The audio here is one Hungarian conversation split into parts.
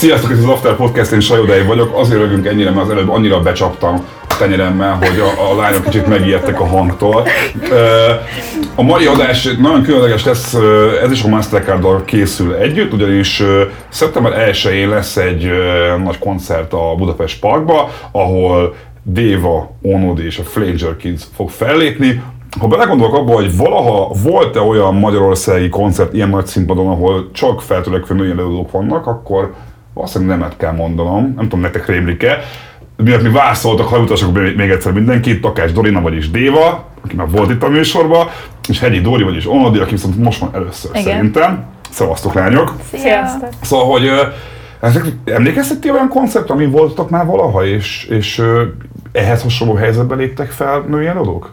Sziasztok, ez az After Podcast, én Sajodai vagyok. Azért rögünk ennyire, mert az előbb annyira becsaptam a tenyeremmel, hogy a, a lányok kicsit megijedtek a hangtól. A mai adás nagyon különleges lesz, ez is a mastercard készül együtt, ugyanis szeptember 1-én lesz egy nagy koncert a Budapest Parkba, ahol Déva, Onodi és a Flanger Kids fog fellépni, ha belegondolok abba, hogy valaha volt-e olyan magyarországi koncert ilyen nagy színpadon, ahol csak feltörekvő női előadók vannak, akkor valószínűleg nemet kell mondanom, nem tudom, nektek rémlik-e. Miatt mi válaszoltak, hajutasok még egyszer mindenkit, Takás Dorina, vagyis Déva, aki már volt itt a műsorban, és Hegyi Dóri, vagyis Onodi, aki viszont most van először Igen. szerintem. Szevasztok lányok! Sziasztok! Szóval, hogy ezek, emlékeztek olyan koncept, ami voltatok már valaha, és, és ehhez hasonló helyzetben léptek fel női előadók?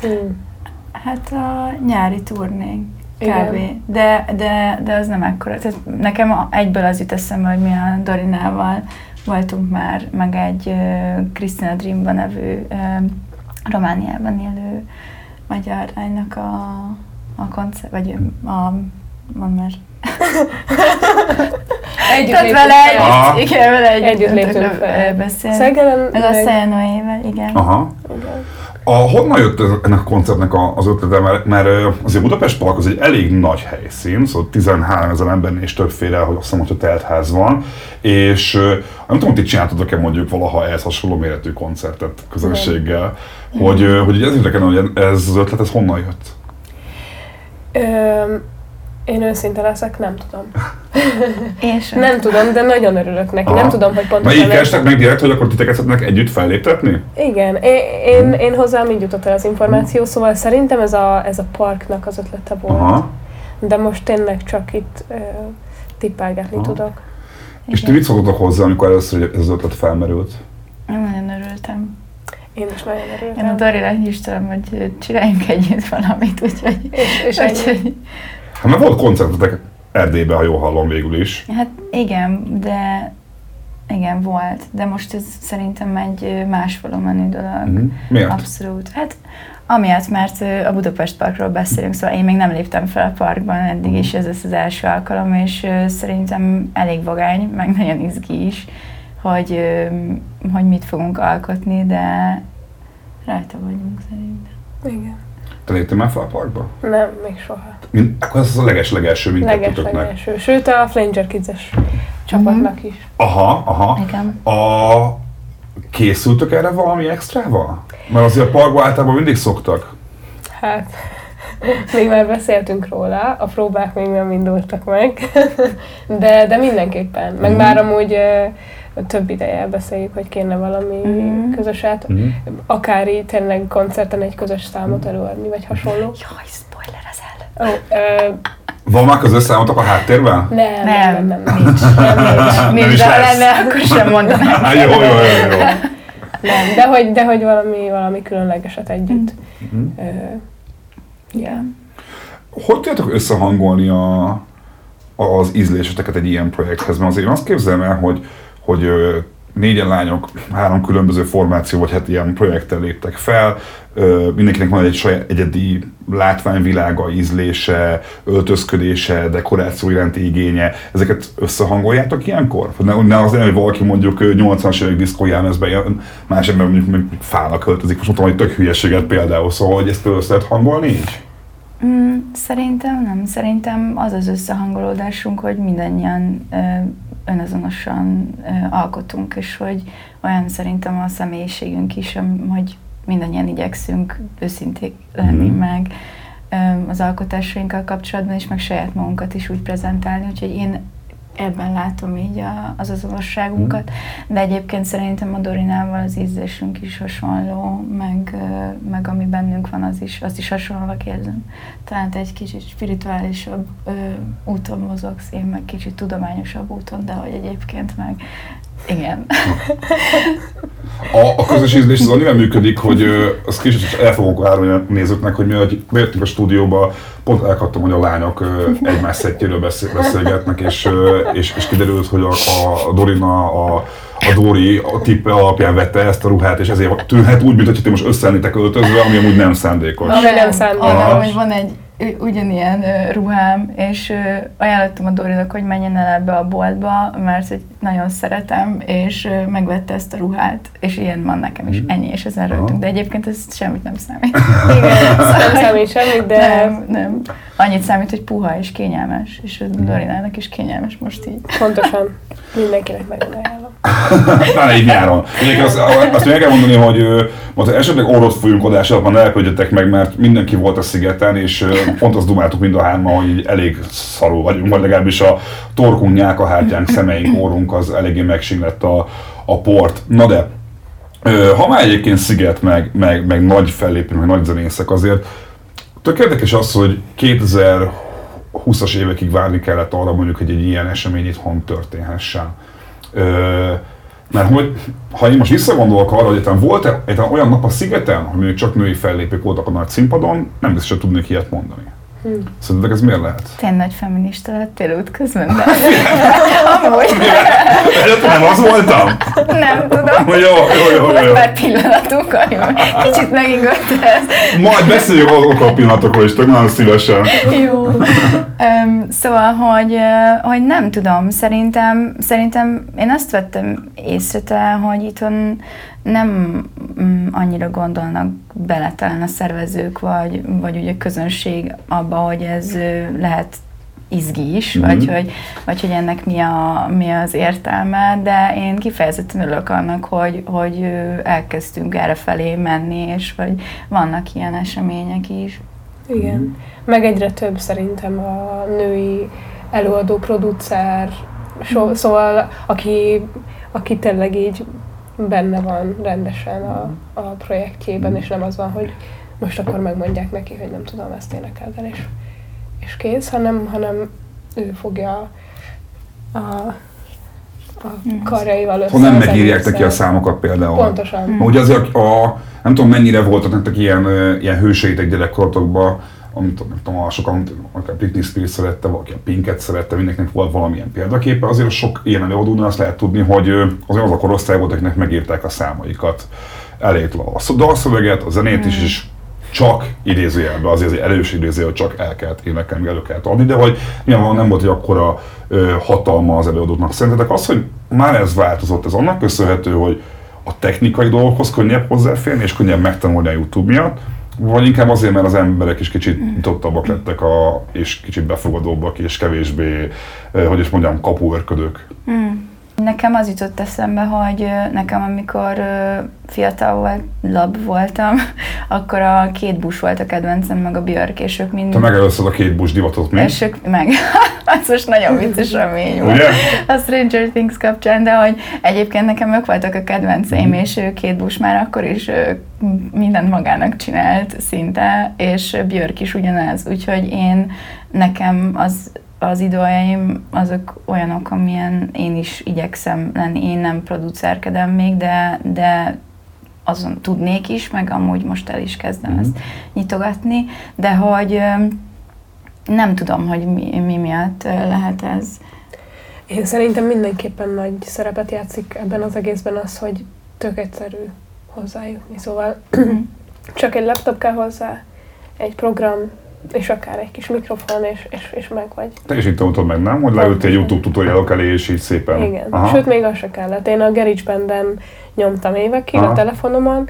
Hmm. Hát a nyári turnénk. Kb. De, de, de az nem ekkora. Tehát nekem egyből az jut eszembe, hogy mi a Dorinával voltunk már, meg egy Christina Dreamban nevű Romániában élő magyar lánynak a, a koncert, vagy a, van már együtt Tehát vele együtt, igen, vele együtt, együtt beszélni. Szegelen, meg a Szelnoével, igen. Aha. Igen. A, honnan jött ennek a koncertnek az ötlete? Mert, mert azért Budapest Park az egy elég nagy helyszín, szóval 13 ezer embernél és többféle, hogy azt hiszem, hogy a teltház van, és nem tudom, hogy ti csináltatok-e mondjuk valaha ehhez hasonló méretű koncertet közönséggel, hogy, hogy ez érdekelne, hogy ez az ötlet, ez honnan jött? Ö, én őszinte leszek, nem tudom. Én sem. Nem tudom, de nagyon örülök neki. Aha. Nem tudom, hogy pontosan... Na így kerestek meg direkt, hogy akkor titeket szeretnek együtt felléptetni? Igen, én, én, hmm. én hozzám így jutott el az információ, hmm. szóval szerintem ez a, ez a parknak az ötlete volt. Aha. De most tényleg csak itt uh, tippelgetni Aha. tudok. És ti mit szoktatok hozzá, amikor először ez az ötlet felmerült? Én nagyon örültem. Én is nagyon örültem. Én a Dorira is tudom, hogy csináljunk együtt valamit, úgyhogy... És, és úgyhogy Hát mert volt koncertetek Erdélyben, ha jól hallom végül is. Hát igen, de igen, volt, de most ez szerintem egy más volumenű dolog. Mm-hmm. Miért? Abszolút. Hát amiatt, mert a Budapest Parkról beszélünk, szóval én még nem léptem fel a parkban eddig, és ez lesz az első alkalom, és szerintem elég vagány, meg nagyon izgi is, hogy, hogy mit fogunk alkotni, de rajta vagyunk szerintem. Igen. Te léptél már fel a parkba? Nem, még soha. Mind, akkor ez az a leges-legelső mindkettőtöknek. Leges-legelső. Sőt, a Flanger Kids-es csapatnak mm-hmm. is. Aha, aha. Igen. A... Készültök erre valami extrával? Mert azért a parkban általában mindig szoktak. Hát, még már beszéltünk róla, a próbák még nem indultak meg, de, de mindenképpen. Meg mm. már amúgy több ideje beszéljük, hogy kéne valami mm. közöset, mm. akár így tényleg koncerten egy közös számot előadni, vagy hasonló. Jaj, spoiler az el. Oh, uh, van már közös számotok a háttérben? Nem, nem, nem, nem, nincs. Nem, nincs. nincs, nincs de lenne, akkor sem mondanám. jó, jó, jó, jó. Nem, de hogy, de hogy valami, valami különlegeset együtt. Mm. Uh, yeah. Hogy tudjátok összehangolni a, az ízléseteket egy ilyen projekthez? Mert azért én azt képzelem el, hogy hogy négyen lányok három különböző formáció, vagy hát ilyen projekttel léptek fel. Mindenkinek van egy saját egyedi látványvilága, ízlése, öltözködése, dekoráció iránti igénye. Ezeket összehangoljátok ilyenkor? Ne, ne az hogy valaki mondjuk 80-as évek diszkójámezben jön, más ember mondjuk, mondjuk fának költözik, most mondtam, hogy tök hülyeséget például, szóval hogy ezt össze lehet hangolni így? Mm, szerintem nem. Szerintem az az összehangolódásunk, hogy mindannyian önazonosan alkotunk, és hogy olyan szerintem a személyiségünk is, hogy mindannyian igyekszünk őszinték lenni, mm. meg az alkotásainkkal kapcsolatban is, meg saját magunkat is úgy prezentálni, úgyhogy én ebben látom így a, az azonosságunkat, mm. de egyébként szerintem a Dorinával az ízlésünk is hasonló, meg, meg ami bennünk van, az is, azt is hasonlóak érzem. Talán egy kicsit spirituálisabb ö, úton mozogsz, én meg kicsit tudományosabb úton, de hogy egyébként meg Igen. A, a közös ízlés az annyivel működik, hogy ö, azt kicsit el fogok árulni a nézőknek, hogy mi hogy bejöttünk a stúdióba, pont elkaptam, hogy a lányok ö, egymás szettjéről beszél, beszélgetnek, és, ö, és, és kiderült, hogy a, a Dorina, a, a Dori a tippe alapján vette ezt a ruhát, és ezért tűnhet úgy, mintha ti most összeállnétek öltözve, ami amúgy nem szándékos. Ami nem szándékos. Arra, hogy van egy ugyanilyen ruhám, és ajánlottam a Dorinak, hogy menjen el ebbe a boltba, mert hogy nagyon szeretem, és megvette ezt a ruhát, és ilyen van nekem is, ennyi, és ezen rögtünk, de egyébként ez semmit nem számít. Igen, nem számít semmit, de Nem, nem. Annyit számít, hogy puha és kényelmes, és a Dorinának is kényelmes most így. pontosan mindenkinek nagyon ajánlom. Pláne így nyáron. Egyébként azt, azt el kell mondani, hogy most esetleg orrot fújunk adás alatt, ne lepődjetek meg, mert mindenki volt a szigeten, és pont azt dumáltuk mind a hárman, hogy így elég szarul vagyunk, vagy legalábbis a torkunk, nyálkahártyánk, szemeink, orrunk az eléggé megsinglett a, a port. Na de, ha már egyébként sziget, meg, meg, meg nagy fellépő, meg nagy zenészek azért, tök érdekes az, hogy 2020-as évekig várni kellett arra mondjuk, hogy egy ilyen esemény itthon történhessen. Ö, mert hogy, ha én most visszagondolok arra, hogy egyáltalán volt-e egyáltalán olyan nap a szigeten, hogy mondjuk csak női fellépők voltak a nagy színpadon, nem biztos, hogy tudnék ilyet mondani. Hmm. Szerintetek ez miért lehet? Te nagy feminista lettél útközben, de amúgy Előtte nem az voltam? nem tudom. Jó, jó, jó, jó, Volt jó. pár pillanatunk, kicsit megingott ez. Majd beszéljünk azokról a pillanatokról is, tök nagyon szívesen. Jó. Um, szóval, hogy, hogy nem tudom, szerintem, szerintem én azt vettem észre, te, hogy itthon nem mm, annyira gondolnak bele talán a szervezők, vagy, vagy ugye a közönség abba, hogy ez lehet izgi is, Mhm. vagy, hogy, vagy hogy ennek mi, a, mi az értelme, de én kifejezetten örülök annak, hogy, hogy elkezdtünk erre felé menni, és hogy vannak ilyen események is. Igen. Meg egyre több szerintem a női előadó, producer, so, szóval aki, aki tényleg így benne van rendesen a, a projektjében, és nem az van, hogy most akkor megmondják neki, hogy nem tudom, ezt énekeld el, és, és kész, hanem, hanem ő fogja a, a karjaival össze Ha nem megírják neki a számokat például. Pontosan. Ma Ugye azért a, nem tudom mennyire voltak nektek ilyen, ilyen hőseitek gyerekkorotokban, amit nem tudom, a sokan, akár Britney Spears szerette, valaki a Pinket szerette, mindenkinek volt valamilyen példaképe. Azért sok ilyen előadónál azt lehet tudni, hogy azért az a korosztály volt, akiknek megírták a számaikat. Elég a sz- dalszöveget, a zenét is, és csak idézőjelben, azért az egy erős idéző, hogy csak el kellett énekelni, elő kellett adni, de hogy nyilvánvalóan nem volt egy akkora ö, hatalma az előadóknak. Szerintetek az, hogy már ez változott, ez annak köszönhető, hogy a technikai dolgokhoz könnyebb hozzáférni, és könnyebb megtanulni a YouTube miatt, vagy inkább azért, mert az emberek is kicsit nyitottabbak lettek, a, és kicsit befogadóbbak, és kevésbé, hogy is mondjam, kapuörködők. Nekem az jutott eszembe, hogy nekem amikor fiatal lab voltam, akkor a két busz volt a kedvencem, meg a Björk, és ők mind... Te megelőzted a két busz divatot, mi? És ők meg, az most nagyon vicces remény volt. Ugye? A Stranger Things kapcsán, de hogy egyébként nekem ők voltak a kedvenceim, és ő két busz már akkor is mindent magának csinált szinte, és Björk is ugyanez, úgyhogy én, nekem az az időaim azok olyanok, amilyen én is igyekszem lenni. Én nem producerkedem még, de, de azon tudnék is, meg amúgy most el is kezdem Mhm. ezt nyitogatni, de hogy nem tudom, hogy mi, mi miatt lehet ez. Én szerintem mindenképpen nagy szerepet játszik ebben az egészben az, hogy tök egyszerű hozzájutni. Szóval csak egy laptop kell hozzá, egy program, és akár egy kis mikrofon, és, és, és meg vagy. Te is így tanultad meg, nem? Hogy leültél YouTube tutorialok elé, és így szépen. Igen. Sőt, még az se kellett. Én a GarageBand-en nyomtam évekig Aha. a telefonomon,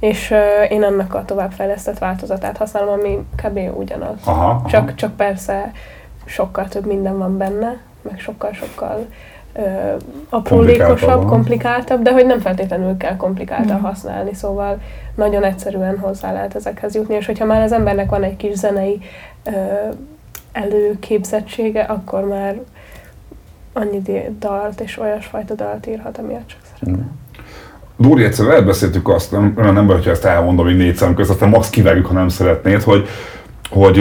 és uh, én annak a továbbfejlesztett változatát használom, ami kb. ugyanaz. Aha, aha. Csak, csak persze sokkal több minden van benne, meg sokkal-sokkal ö, aprólékosabb, Komplikáltabb, de hogy nem feltétlenül kell komplikáltan Mhm. használni, szóval nagyon egyszerűen hozzá lehet ezekhez jutni, és hogyha már az embernek van egy kis zenei ö, előképzettsége, akkor már annyi dalt és olyasfajta dalt írhat, amilyet csak szeret. Dóri, egyszer veled beszéltük azt, nem, nem baj, hogyha ezt elmondom így négy szem közt, aztán max kivágjuk, ha nem szeretnéd, hogy, hogy,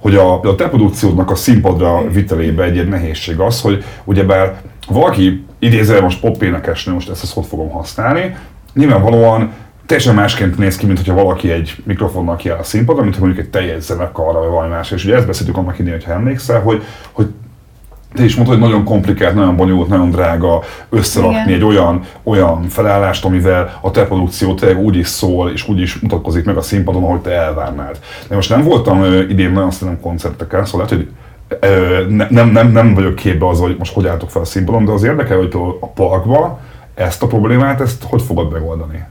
hogy a, a te produkciódnak a színpadra vitelébe egy, egy nehézség az, hogy ugyebár valaki idézve most pop énekesnő, most ezt a szót fogom használni, nyilvánvalóan teljesen másként néz ki, mint hogyha valaki egy mikrofonnal kiáll a színpadon, mint ha mondjuk egy teljes zenekarra, vagy valami más. És ugye ezt beszéltük annak idején, hogyha emlékszel, hogy, hogy te is mondtad, hogy nagyon komplikált, nagyon bonyolult, nagyon drága összerakni Igen. egy olyan, olyan felállást, amivel a te produkció tényleg úgy is szól, és úgy is mutatkozik meg a színpadon, ahogy te elvárnád. De most nem voltam idén nagyon szerintem koncerteken, szóval lehet, hogy ö, ne, nem, nem, nem vagyok képbe az, hogy most hogy álltok fel a színpadon, de az érdekel, hogy a parkba ezt a problémát, ezt hogy fogod megoldani?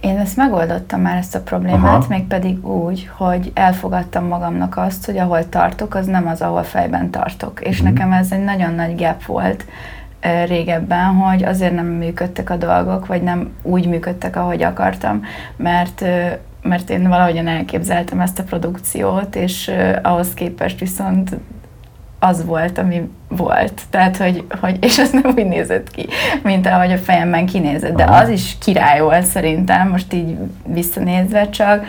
Én ezt megoldottam már ezt a problémát, Aha. mégpedig úgy, hogy elfogadtam magamnak azt, hogy ahol tartok, az nem az, ahol fejben tartok. És uh-huh. nekem ez egy nagyon nagy gap volt uh, régebben, hogy azért nem működtek a dolgok, vagy nem úgy működtek, ahogy akartam, mert uh, mert én valahogyan elképzeltem ezt a produkciót, és uh, ahhoz képest viszont az volt, ami volt. Tehát, hogy, hogy, és az nem úgy nézett ki, mint ahogy a fejemben kinézett. De az is király volt szerintem, most így visszanézve csak,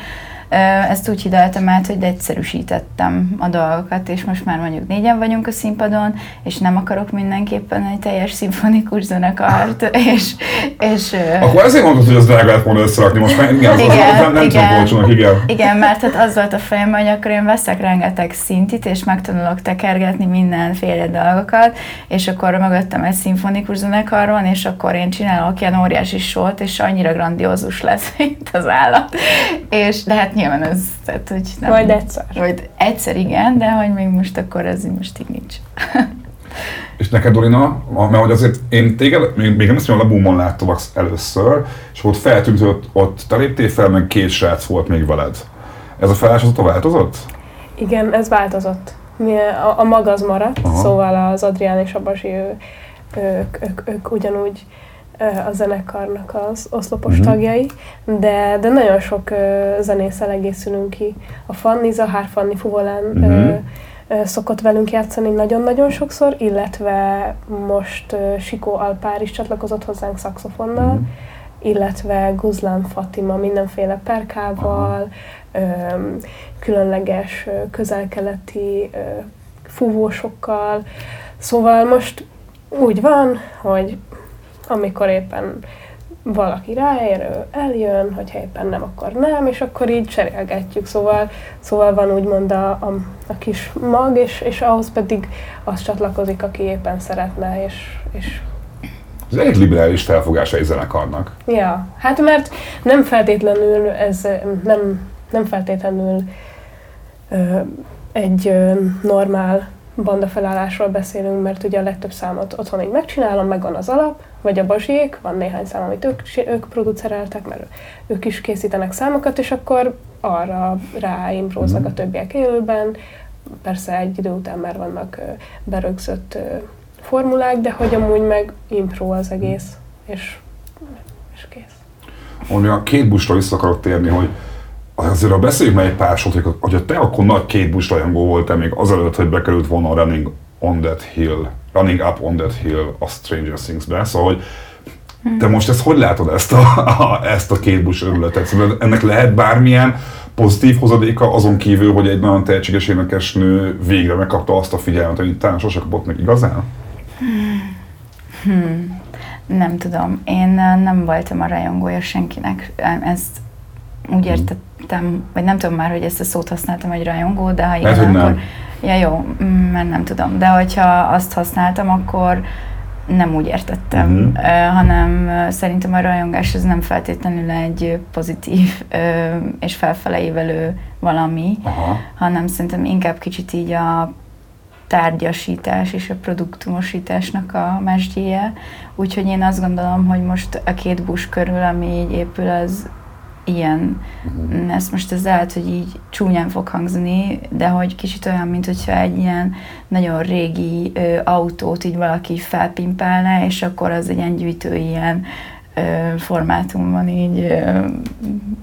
ezt úgy hidaltam át, hogy egyszerűsítettem a dolgokat, és most már mondjuk négyen vagyunk a színpadon, és nem akarok mindenképpen egy teljes szimfonikus zenekart, és... és Akkor ezért mondtad, hogy az drága lett volna összerakni, most már igen, igen, az, az, nem igen, olcsónak, igen. Igen, mert hát az volt a fejem, hogy akkor én veszek rengeteg szintit, és megtanulok tekergetni mindenféle dolgokat, és akkor mögöttem egy szimfonikus zenekar van, és akkor én csinálok ilyen óriási sót, és annyira grandiózus lesz, mint az állat. És de hát nyilván ez, tehát, hogy nem. Majd egyszer. Vagy egyszer igen, de hogy még most akkor ez most így nincs. és neked, Dorina, mert hogy azért én téged, még, még nem azt mondom, a Labumon láttalak először, és ott feltűnt, hogy ott, ott te léptél fel, meg két srác volt még veled. Ez a felállás azóta változott? Igen, ez változott. Mi, a, a mag az maradt, Aha. szóval az Adrián és a Basi, ő, ők, ők, ők ugyanúgy a zenekarnak az oszlopos uh-huh. tagjai, de, de nagyon sok uh, zenésszel egészülünk ki. A Fanni, Zahár Fanni Fuvolán uh-huh. uh, uh, szokott velünk játszani nagyon-nagyon sokszor, illetve most uh, Sikó Alpár is csatlakozott hozzánk szaxofonnal, uh-huh. illetve Guzlán Fatima mindenféle perkával, uh-huh. um, különleges uh, közelkeleti uh, fúvósokkal. Szóval most úgy van, hogy amikor éppen valaki ráér, ő eljön, hogyha éppen nem, akkor nem, és akkor így cserélgetjük. Szóval, szóval van úgymond a, a, a kis mag, és, és ahhoz pedig az csatlakozik, aki éppen szeretne, és, és ez egy liberális felfogása egy zenekarnak. Ja, hát mert nem feltétlenül ez nem, nem feltétlenül ö, egy ö, normál banda felállásról beszélünk, mert ugye a legtöbb számot otthon így megcsinálom, megvan az alap, vagy a bazsiék, van néhány szám, amit ők, ők producereltek, mert ők is készítenek számokat, és akkor arra ráimpróznak a mhm. többiek élőben. Persze egy idő után már vannak berögzött formulák, de hogy amúgy meg impro az egész, és, és kész. Ami a két busra vissza akarok térni, hogy azért a beszéljük meg egy pár sort, hogy, hogy te akkor nagy két busz rajongó voltál még azelőtt, hogy bekerült volna a Running on that Hill, Running up on that hill a Stranger Things-be, szóval hogy te most ezt hogy látod ezt a, a, ezt a két busz örületet? Szóval ennek lehet bármilyen pozitív hozadéka azon kívül, hogy egy nagyon tehetséges énekesnő végre megkapta azt a figyelmet, amit talán sose kapott meg igazán? Hmm. Nem tudom. Én nem voltam a rajongója senkinek. Ezt úgy értettem, vagy nem tudom már, hogy ezt a szót használtam, hogy rajongó, de ha igen, akkor... Nem Ja jó, mm, mert nem tudom. De hogyha azt használtam, akkor nem úgy értettem, uh-huh. hanem szerintem a rajongás ez nem feltétlenül egy pozitív és felfele valami, Aha. hanem szerintem inkább kicsit így a tárgyasítás és a produktumosításnak a mesdjéje. Úgyhogy én azt gondolom, hogy most a két busz körül, ami így épül, az ilyen, uh-huh. ezt most ez lehet, hogy így csúnyán fog hangzani, de hogy kicsit olyan, mint hogyha egy ilyen nagyon régi ö, autót így valaki felpimpálna, és akkor az egy ilyen gyűjtő ilyen ö, formátumban így ö,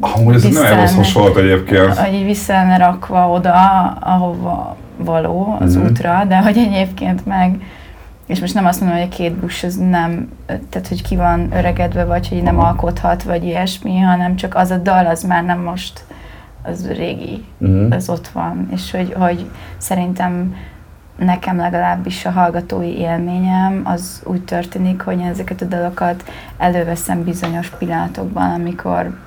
Amúgy ez nem rossz hasonlat egyébként. Hogy így vissza rakva oda, ahova való az uh-huh. útra, de hogy egyébként meg és most nem azt mondom, hogy a két busz az nem, tehát hogy ki van öregedve, vagy hogy nem alkothat, vagy ilyesmi, hanem csak az a dal, az már nem most, az régi, uh-huh. az ott van, és hogy, hogy szerintem nekem legalábbis a hallgatói élményem az úgy történik, hogy ezeket a dalokat előveszem bizonyos pillanatokban, amikor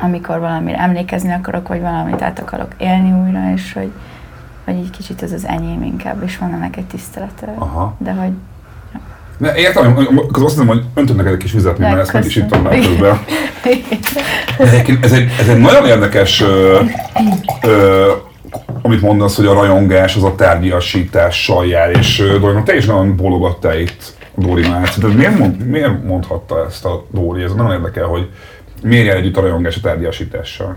amikor valamire emlékezni akarok, vagy valamit át akarok élni újra, és hogy, hogy így kicsit ez az enyém inkább, és van ennek egy tisztelete. Aha. De hogy Ne, értem, akkor azt hiszem, hogy öntök neked egy kis vizet, mert ezt meg is ittam már közben. De egyébként ez egy, ez egy nagyon érdekes, ö, ö, amit mondasz, hogy a rajongás az a tárgyasítással jár, és ö, Dori, te is nagyon bólogattál itt a Dóri Márci. Tehát miért, mond, miért mondhatta ezt a Dóri? Ez nagyon érdekel, hogy miért jár együtt a rajongás a tárgyasítással?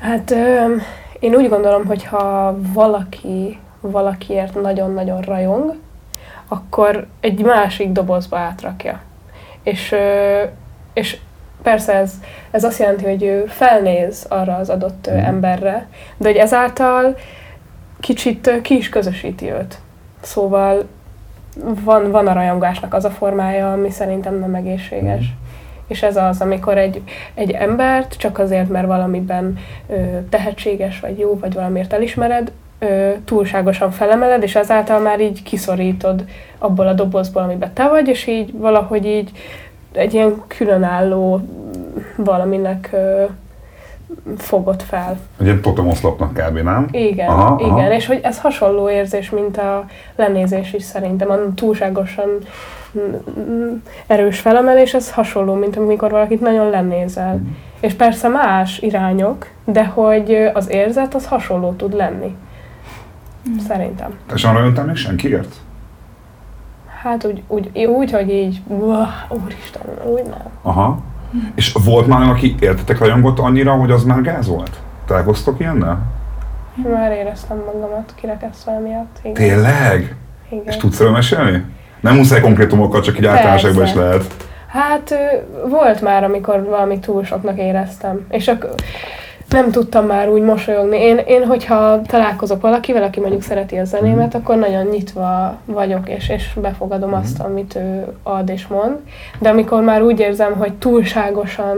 Hát ö, én úgy gondolom, hogy ha valaki valakiért nagyon-nagyon rajong, akkor egy másik dobozba átrakja. És, és persze ez, ez azt jelenti, hogy ő felnéz arra az adott ö, Mhm. emberre, de hogy ezáltal kicsit ki is közösíti őt. Szóval van, van a rajongásnak az a formája, ami szerintem nem egészséges. És ez az, amikor egy, egy embert csak azért, mert valamiben ö, tehetséges vagy jó, vagy valamiért elismered, ö, túlságosan felemeled, és ezáltal már így kiszorítod abból a dobozból, amiben te vagy, és így valahogy így egy ilyen különálló valaminek ö, fogod fel. Egy ilyen totemoszlopnak kb. nem? Igen, Aha, igen, aha. és hogy ez hasonló érzés, mint a lenézés is szerintem, a túlságosan erős felemelés, ez hasonló, mint amikor valakit nagyon lenézel. Mhm. És persze más irányok, de hogy az érzet az hasonló tud lenni. Szerintem. Te sem rajontál még senkiért? Hát úgy, úgy, úgy hogy így, uah, úristen, úgy nem. Aha. És volt már olyan, aki értetek rajongott annyira, hogy az már gáz volt? Találkoztok ilyennel? Már éreztem magamat kirekesztve miatt. Igen. Tényleg? Igen. És tudsz erről mesélni? Nem muszáj konkrétumokkal, csak így általánosságban is lehet. Hát volt már, amikor valami túl soknak éreztem, és akkor nem tudtam már úgy mosolyogni. Én, én hogyha találkozok valakivel, aki mondjuk szereti a zenémet, akkor nagyon nyitva vagyok, és, és befogadom azt, amit ő ad és mond. De amikor már úgy érzem, hogy túlságosan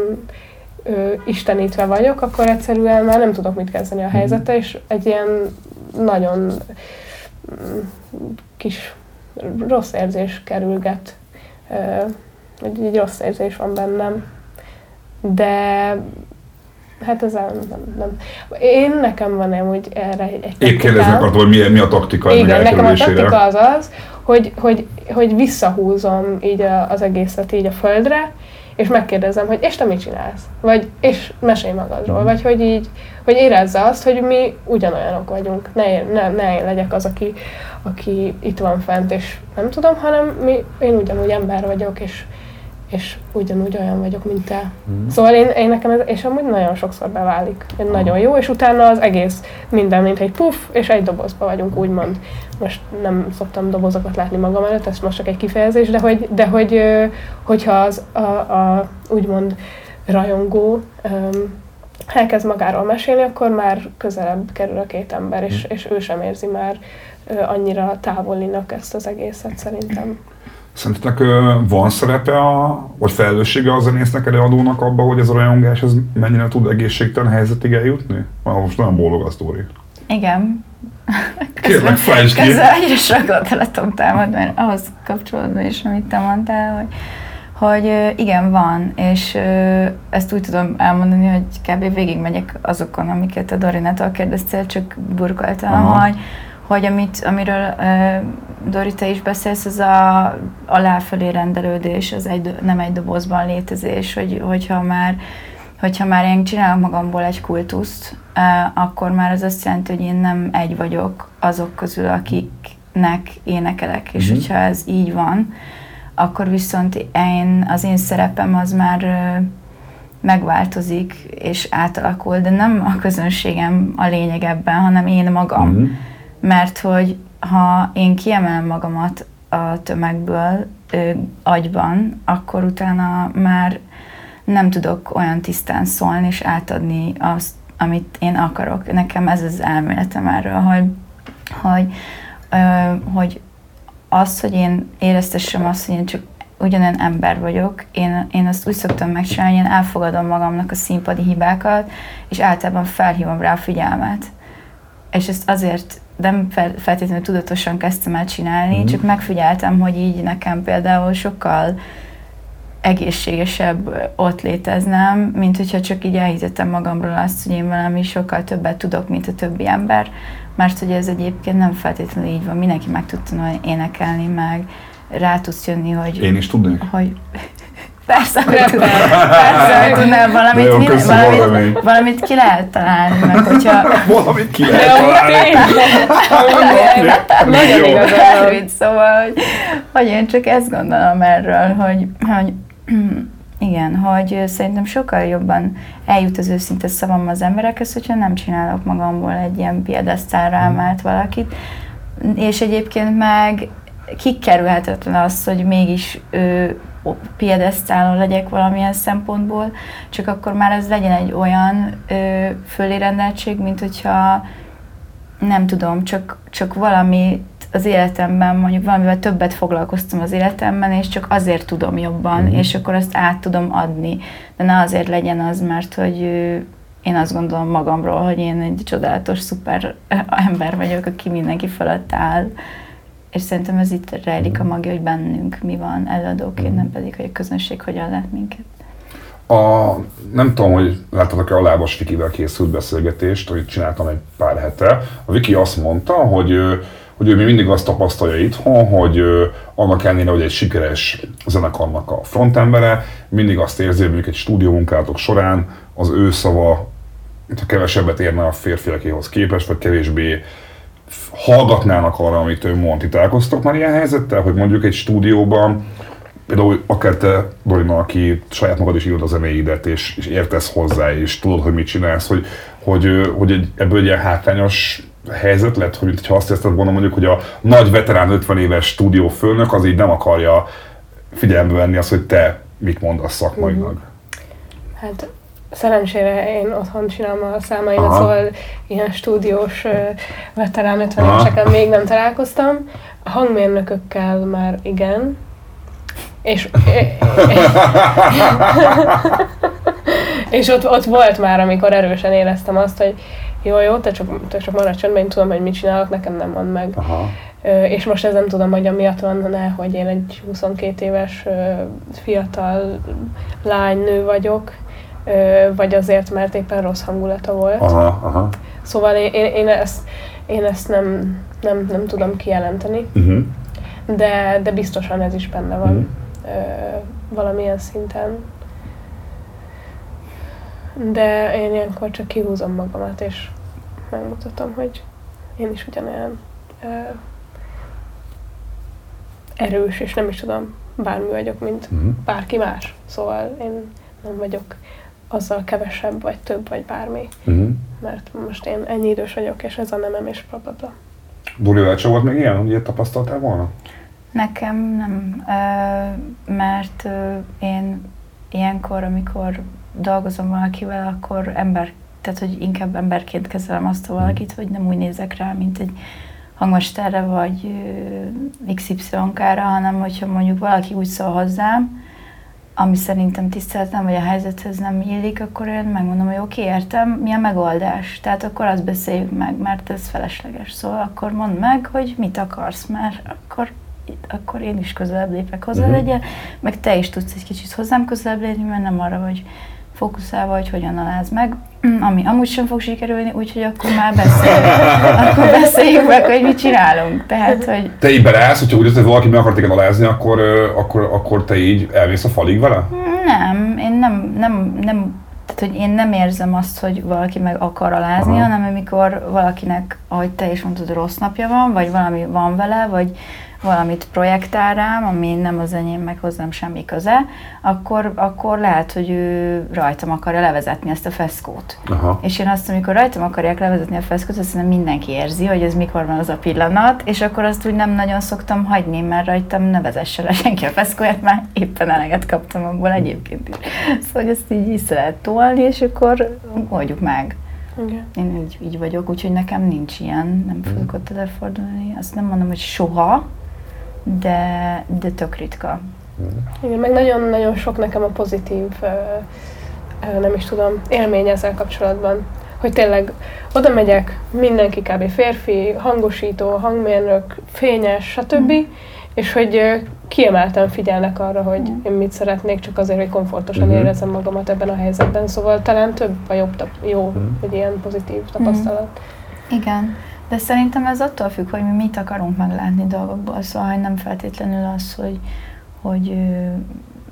ö, istenítve vagyok, akkor egyszerűen már nem tudok mit kezdeni a helyzettel, és egy ilyen nagyon mm, kis rossz érzés kerülget. Hogy egy rossz érzés van bennem. De hát ez nem, nem, nem. Én nekem van úgy erre egy Épp kérdezni akartam, hogy mi, mi a taktika Igen, nekem a taktika az az, hogy, hogy, hogy visszahúzom így az egészet így a földre, és megkérdezem, hogy és te mit csinálsz? Vagy és mesélj magadról, Mhm. vagy hogy így, hogy érezze azt, hogy mi ugyanolyanok vagyunk. Ne, én- ne, ne én legyek az, aki, aki itt van fent, és nem tudom, hanem mi, én ugyanúgy ember vagyok, és, és ugyanúgy olyan vagyok, mint te. Mhm. Szóval én, én nekem ez, és amúgy nagyon sokszor beválik. Én nagyon jó, és utána az egész minden, mint egy puff, és egy dobozba vagyunk, úgymond. Most nem szoktam dobozokat látni magam előtt, ez most csak egy kifejezés, de hogy, de hogy hogyha az a, a úgymond rajongó öm, elkezd magáról mesélni, akkor már közelebb kerül a két ember, és, és ő sem érzi már annyira távolinak ezt az egészet szerintem. Szerintetek van szerepe, a, vagy felelőssége a zenésznek, előadónak abban, hogy ez a rajongás ez mennyire tud egészségtelen helyzetig eljutni? Ah, most nagyon bólog az, Dóri. igen. Kérlek, fejtsd ki! Közben egyre sok gondolatom támad, mert ahhoz kapcsolódva is, amit te mondtál, hogy, hogy igen, van, és ezt úgy tudom elmondani, hogy kb. végigmegyek azokon, amiket a Dorinától kérdeztél, csak burkoltam, Aha. hogy, hogy amit, amiről Dori, te is beszélsz, az a aláfölé rendelődés, az egy, nem egy dobozban létezés, hogy, hogyha már hogyha már én csinálok magamból egy kultuszt, akkor már az azt jelenti, hogy én nem egy vagyok azok közül, akiknek énekelek, és Mhm. hogyha ez így van, akkor viszont én, az én szerepem az már megváltozik és átalakul, de nem a közönségem a lényeg ebben, hanem én magam. Mhm. Mert hogy ha én kiemelem magamat a tömegből ö, agyban, akkor utána már nem tudok olyan tisztán szólni és átadni azt, amit én akarok. Nekem ez az elméletem erről, hogy, hogy, ö, hogy az, hogy én éreztessem azt, hogy én csak ugyanolyan ember vagyok, én, én azt úgy szoktam megcsinálni, én elfogadom magamnak a színpadi hibákat, és általában felhívom rá a figyelmet. És ezt azért nem fel- feltétlenül tudatosan kezdtem el csinálni, Mhm. csak megfigyeltem, hogy így nekem például sokkal egészségesebb ott léteznem, mint hogyha csak így elhitettem magamról azt, hogy én valami sokkal többet tudok, mint a többi ember, mert hogy ez egyébként nem feltétlenül így van, mindenki meg tud tanulni énekelni, meg rá tudsz jönni, hogy... Én is tudnék. hogy Persze, hogy Rappel. tudnál, persze, hogy tudnál valamit, Nagyon mi, köszönöm, valamit, valamit ki lehet találni, meg hogyha Valamit ki lehet találni. nagyon igazad szóval, hogy, hogy én csak ezt gondolom erről, hogy, hogy igen, hogy szerintem sokkal jobban eljut az őszinte szavam az emberekhez, hogyha nem csinálok magamból egy ilyen piedesztálra emelt valakit. És egyébként meg kikerülhetetlen az, hogy mégis ő piedesztálon legyek valamilyen szempontból, csak akkor már ez legyen egy olyan ö, fölérendeltség, mint hogyha nem tudom, csak, csak valami az életemben, mondjuk valamivel többet foglalkoztam az életemben, és csak azért tudom jobban, mm. és akkor azt át tudom adni. De ne azért legyen az, mert hogy én azt gondolom magamról, hogy én egy csodálatos, szuper ember vagyok, aki mindenki fölött áll. És szerintem ez itt rejlik a magja, hogy bennünk mi van előadóként, nem pedig, hogy a közönség hogyan lát minket. A, nem tudom, hogy láttatok-e a Lábas Vikivel készült beszélgetést, amit csináltam egy pár hete. A Viki azt mondta, hogy hogy ő még mindig azt tapasztalja itthon, hogy annak ellenére, hogy egy sikeres zenekarnak a frontembere, mindig azt érzi, hogy mondjuk egy stúdiómunkálatok során az ő szava mintha kevesebbet érne a férfiakéhoz képest, vagy kevésbé hallgatnának arra, amit ő mond. Ti találkoztok már ilyen helyzettel, hogy mondjuk egy stúdióban például akár te, Dorina, aki saját magad is írod a zenéidet, és, és értesz hozzá, és tudod, hogy mit csinálsz, hogy, hogy, hogy egy, ebből egy ilyen hátrányos helyzet lett, hogy mintha azt érted volna mondjuk, hogy a nagy veterán 50 éves stúdiófőnök az így nem akarja figyelembe venni azt, hogy te mit mondasz szakmailag. Hát szerencsére én otthon csinálom a számaimat, Aha. szóval ilyen stúdiós veterán 50 Aha. éveseken még nem találkoztam. A hangmérnökökkel már igen. És, és ott, ott volt már, amikor erősen éreztem azt, hogy jó, jó, te csak, te csak maradj csöndben, én tudom, hogy mit csinálok, nekem nem mond meg. Aha. És most ez nem tudom, hogy amiatt van, ne, hogy én egy 22 éves fiatal lány, nő vagyok, vagy azért, mert éppen rossz hangulata volt. Aha, aha. Szóval én, én, én ezt, én ezt nem, nem, nem tudom kijelenteni, Uh-huh. de, de biztosan ez is benne van Mhm. ö, valamilyen szinten. De én ilyenkor csak kihúzom magamat, és megmutatom, hogy én is ugyanolyan ö, erős, és nem is tudom, bármi vagyok, mint Uh-huh. bárki más. Szóval én nem vagyok azzal kevesebb, vagy több, vagy bármi, Uh-huh. mert most én ennyi idős vagyok, és ez a nemem, és bla bla bla. Durivel se volt még ilyen, hogy ilyet tapasztaltál volna? Nekem nem, mert én ilyenkor, amikor dolgozom valakivel, akkor ember, tehát hogy inkább emberként kezelem azt a valakit, hogy nem úgy nézek rá, mint egy hangmesterre vagy ö, XY-kára, hanem hogyha mondjuk valaki úgy szól hozzám, ami szerintem tiszteletem, vagy a helyzethez nem illik, akkor én megmondom, hogy oké, értem, mi a megoldás. Tehát akkor azt beszéljük meg, mert ez felesleges. Szóval akkor mondd meg, hogy mit akarsz, mert akkor, akkor én is közelebb lépek hozzá Mhm. uh-huh. legyen, meg te is tudsz egy kicsit hozzám közelebb lépni, mert nem arra vagy fókuszálva, hogy hogyan aláz meg, ami amúgy sem fog sikerülni, úgyhogy akkor már beszéljük, akkor beszéljük meg, hogy mit csinálunk. Tehát, hogy Te így beleállsz, hogyha úgy hogy valaki meg akar téged alázni, akkor, akkor, akkor te így elmész a falig vele? Nem, én nem, nem, nem, tehát hogy én nem érzem azt, hogy valaki meg akar alázni, Aha. hanem amikor valakinek, ahogy te is mondtad, rossz napja van, vagy valami van vele, vagy valamit projektál rám, ami nem az enyém, meg hozzám semmi köze, akkor, akkor lehet, hogy ő rajtam akarja levezetni ezt a feszkót. Aha. És én azt, amikor rajtam akarják levezetni a feszkót, azt szerintem mindenki érzi, hogy ez mikor van az a pillanat, és akkor azt úgy nem nagyon szoktam hagyni, mert rajtam ne vezesse le senki a feszkóját, már éppen eleget kaptam abból egyébként is. Szóval hogy ezt így vissza lehet tolni, és akkor oldjuk meg. Igen. Én így, így vagyok, úgyhogy nekem nincs ilyen, nem fogok ott előfordulni. Azt nem mondom, hogy soha, de, de tök ritka. Igen, meg nagyon-nagyon sok nekem a pozitív, nem is tudom, élmény ezzel kapcsolatban. hogy tényleg oda megyek, mindenki kb. férfi, hangosító, hangmérnök, fényes, stb. Mm. És hogy kiemelten figyelnek arra, hogy Mm. én mit szeretnék, csak azért, hogy komfortosan Mhm. érezzem magamat ebben a helyzetben. Szóval talán több a jobb, tap- jó, Mhm. hogy ilyen pozitív tapasztalat. Igen, de szerintem ez attól függ, hogy mi mit akarunk meglátni dolgokból, szóval nem feltétlenül az, hogy, hogy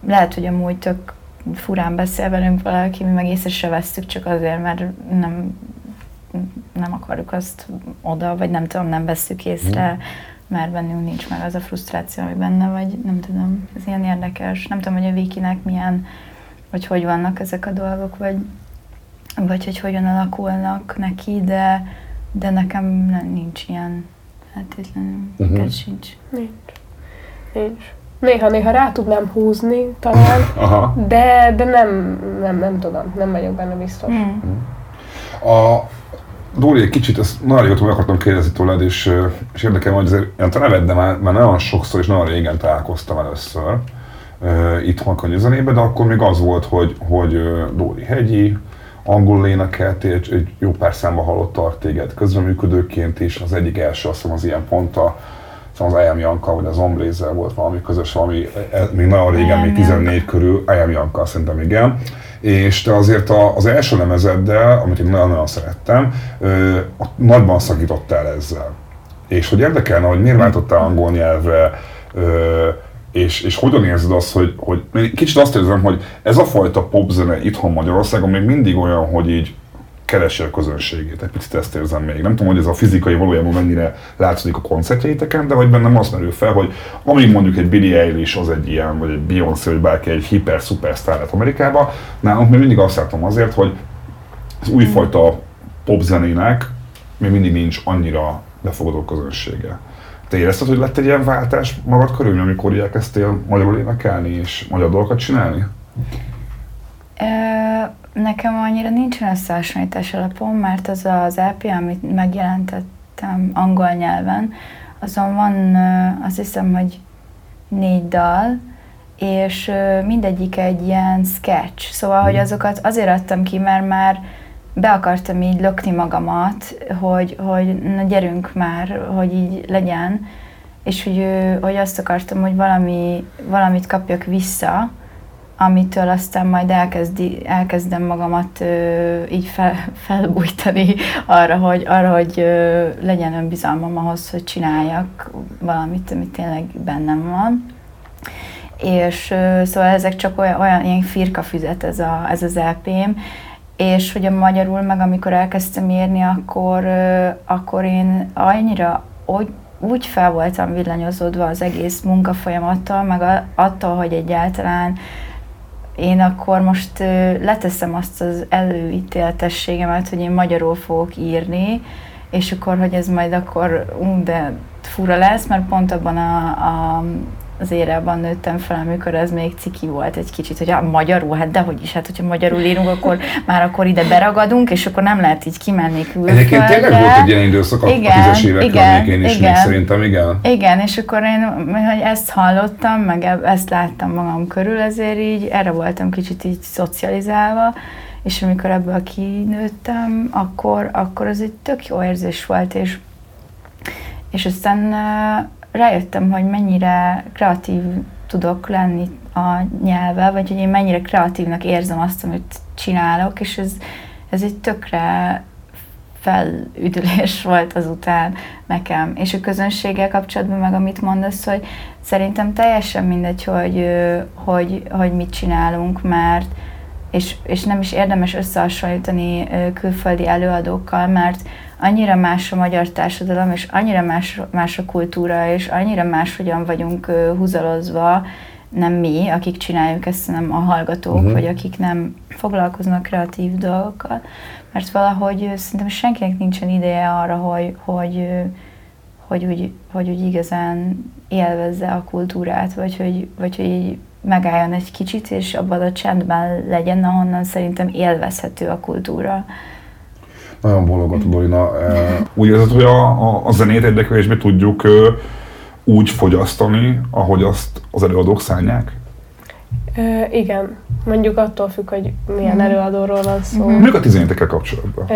lehet, hogy amúgy tök furán beszél velünk valaki, mi meg észre se vesszük, csak azért, mert nem, nem akarjuk azt oda, vagy nem tudom, nem vesszük észre, mert bennünk nincs meg az a frusztráció, ami benne, vagy nem tudom, ez ilyen érdekes. Nem tudom, hogy a Vikinek milyen, vagy hogy vannak ezek a dolgok, vagy, vagy hogy hogyan alakulnak neki, de, de nekem nem, nincs ilyen feltétlenül, Mhm. uh-huh. sincs. Nincs. Nincs. Néha-néha rá tudnám húzni talán, Aha. de, de nem, nem, nem tudom, nem vagyok benne biztos. Mm. A Dóri, egy kicsit, ezt nagyon régóta meg akartam kérdezni tőled, és, és érdekel, hogy azért én te neveddem már, már nagyon sokszor és nagyon régen találkoztam először uh, itthon könyvzenében, de akkor még az volt, hogy, hogy Dóri Hegyi, angol énekelt, egy, egy jó pár számba hallottak téged közreműködőként is, az egyik első azt hiszem az ilyen pont a, az I Am Janka, vagy az Ombrézzel volt valami közös, valami, e, e, még nagyon régen, még Janka. 14 körül, I Am Janka szerintem igen. És te azért a, az első lemezeddel, amit én nagyon-nagyon szerettem, ö, nagyban szakítottál ezzel. És hogy érdekelne, hogy miért váltottál angol nyelvre, ö, és, és hogyan érzed azt, hogy, hogy én kicsit azt érzem, hogy ez a fajta popzene itthon Magyarországon még mindig olyan, hogy így keresi a közönségét. Egy picit ezt érzem még. Nem tudom, hogy ez a fizikai valójában mennyire látszik a koncertjeiteken, de hogy bennem azt merül fel, hogy amíg mondjuk egy Billie Eilish az egy ilyen, vagy egy Beyoncé, vagy bárki egy hiper szupersztár lett Amerikában, nálunk még mindig azt látom azért, hogy az újfajta popzenének még mindig nincs annyira befogadó közönsége. Te érezted, hogy lett egy ilyen váltás magad körül, amikor elkezdtél magyarul énekelni és magyar dolgokat csinálni? Ö, Nekem annyira nincsen összehasonlítás alapom, mert az az EP, amit megjelentettem angol nyelven, azon van azt hiszem, hogy négy dal, és mindegyik egy ilyen sketch. Szóval, hogy azokat azért adtam ki, mert már be akartam így lökni magamat, hogy, hogy na gyerünk már, hogy így legyen, és hogy, hogy azt akartam, hogy valami, valamit kapjak vissza, amitől aztán majd elkezdi, elkezdem magamat ö, így fel, felbújtani arra, hogy, arra, hogy ö, legyen önbizalmam ahhoz, hogy csináljak valamit, ami tényleg bennem van. És ö, szóval ezek csak olyan, olyan ilyen firkafüzet ez, a, ez az LP-m, és hogy a magyarul meg amikor elkezdtem írni, akkor, akkor én annyira úgy, úgy fel voltam villanyozódva az egész munkafolyamattal, meg attól, hogy egyáltalán én akkor most leteszem azt az előítéletességemet, hogy én magyarul fogok írni, és akkor, hogy ez majd akkor, ú, de fura lesz, mert pont abban a, a az érában nőttem fel, amikor ez még ciki volt egy kicsit, hogy a magyarul, hát dehogy is, hát hogyha magyarul írunk, akkor már akkor ide beragadunk, és akkor nem lehet így kimenni külföldre. Egyébként tényleg volt egy ilyen időszak a Igen, tízes évekről igen, én is igen. még szerintem, igen. Igen, és akkor én, hogy ezt hallottam, meg e- ezt láttam magam körül, ezért így erre voltam kicsit így szocializálva, és amikor ebből kinőttem, akkor, akkor az egy tök jó érzés volt, és, és aztán rájöttem, hogy mennyire kreatív tudok lenni a nyelvvel, vagy hogy én mennyire kreatívnak érzem azt, amit csinálok, és ez, ez egy tökre felüdülés volt azután nekem. És a közönséggel kapcsolatban meg amit mondasz, hogy szerintem teljesen mindegy, hogy, hogy, hogy mit csinálunk, mert és, és nem is érdemes összehasonlítani külföldi előadókkal, mert annyira más a magyar társadalom, és annyira más, más a kultúra, és annyira máshogyan vagyunk húzalozva, nem mi, akik csináljuk ezt, hanem a hallgatók, uh-huh. vagy akik nem foglalkoznak kreatív dolgokkal, mert valahogy szerintem senkinek nincsen ideje arra, hogy, hogy, hogy, úgy, hogy úgy igazán élvezze a kultúrát, vagy hogy, vagy hogy így megálljon egy kicsit, és abban a csendben legyen, ahonnan szerintem élvezhető a kultúra. Nagyon bólogató Dorina. Eh, Úgy érzed, hogy a, a, a zenét érdeklésbe tudjuk ö, úgy fogyasztani, ahogy azt az előadók szállják? Ö, igen, mondjuk attól függ, hogy milyen Mhm. előadóról van szó. Mhm. Mondjuk a 17-ekkel kapcsolatban. Ö,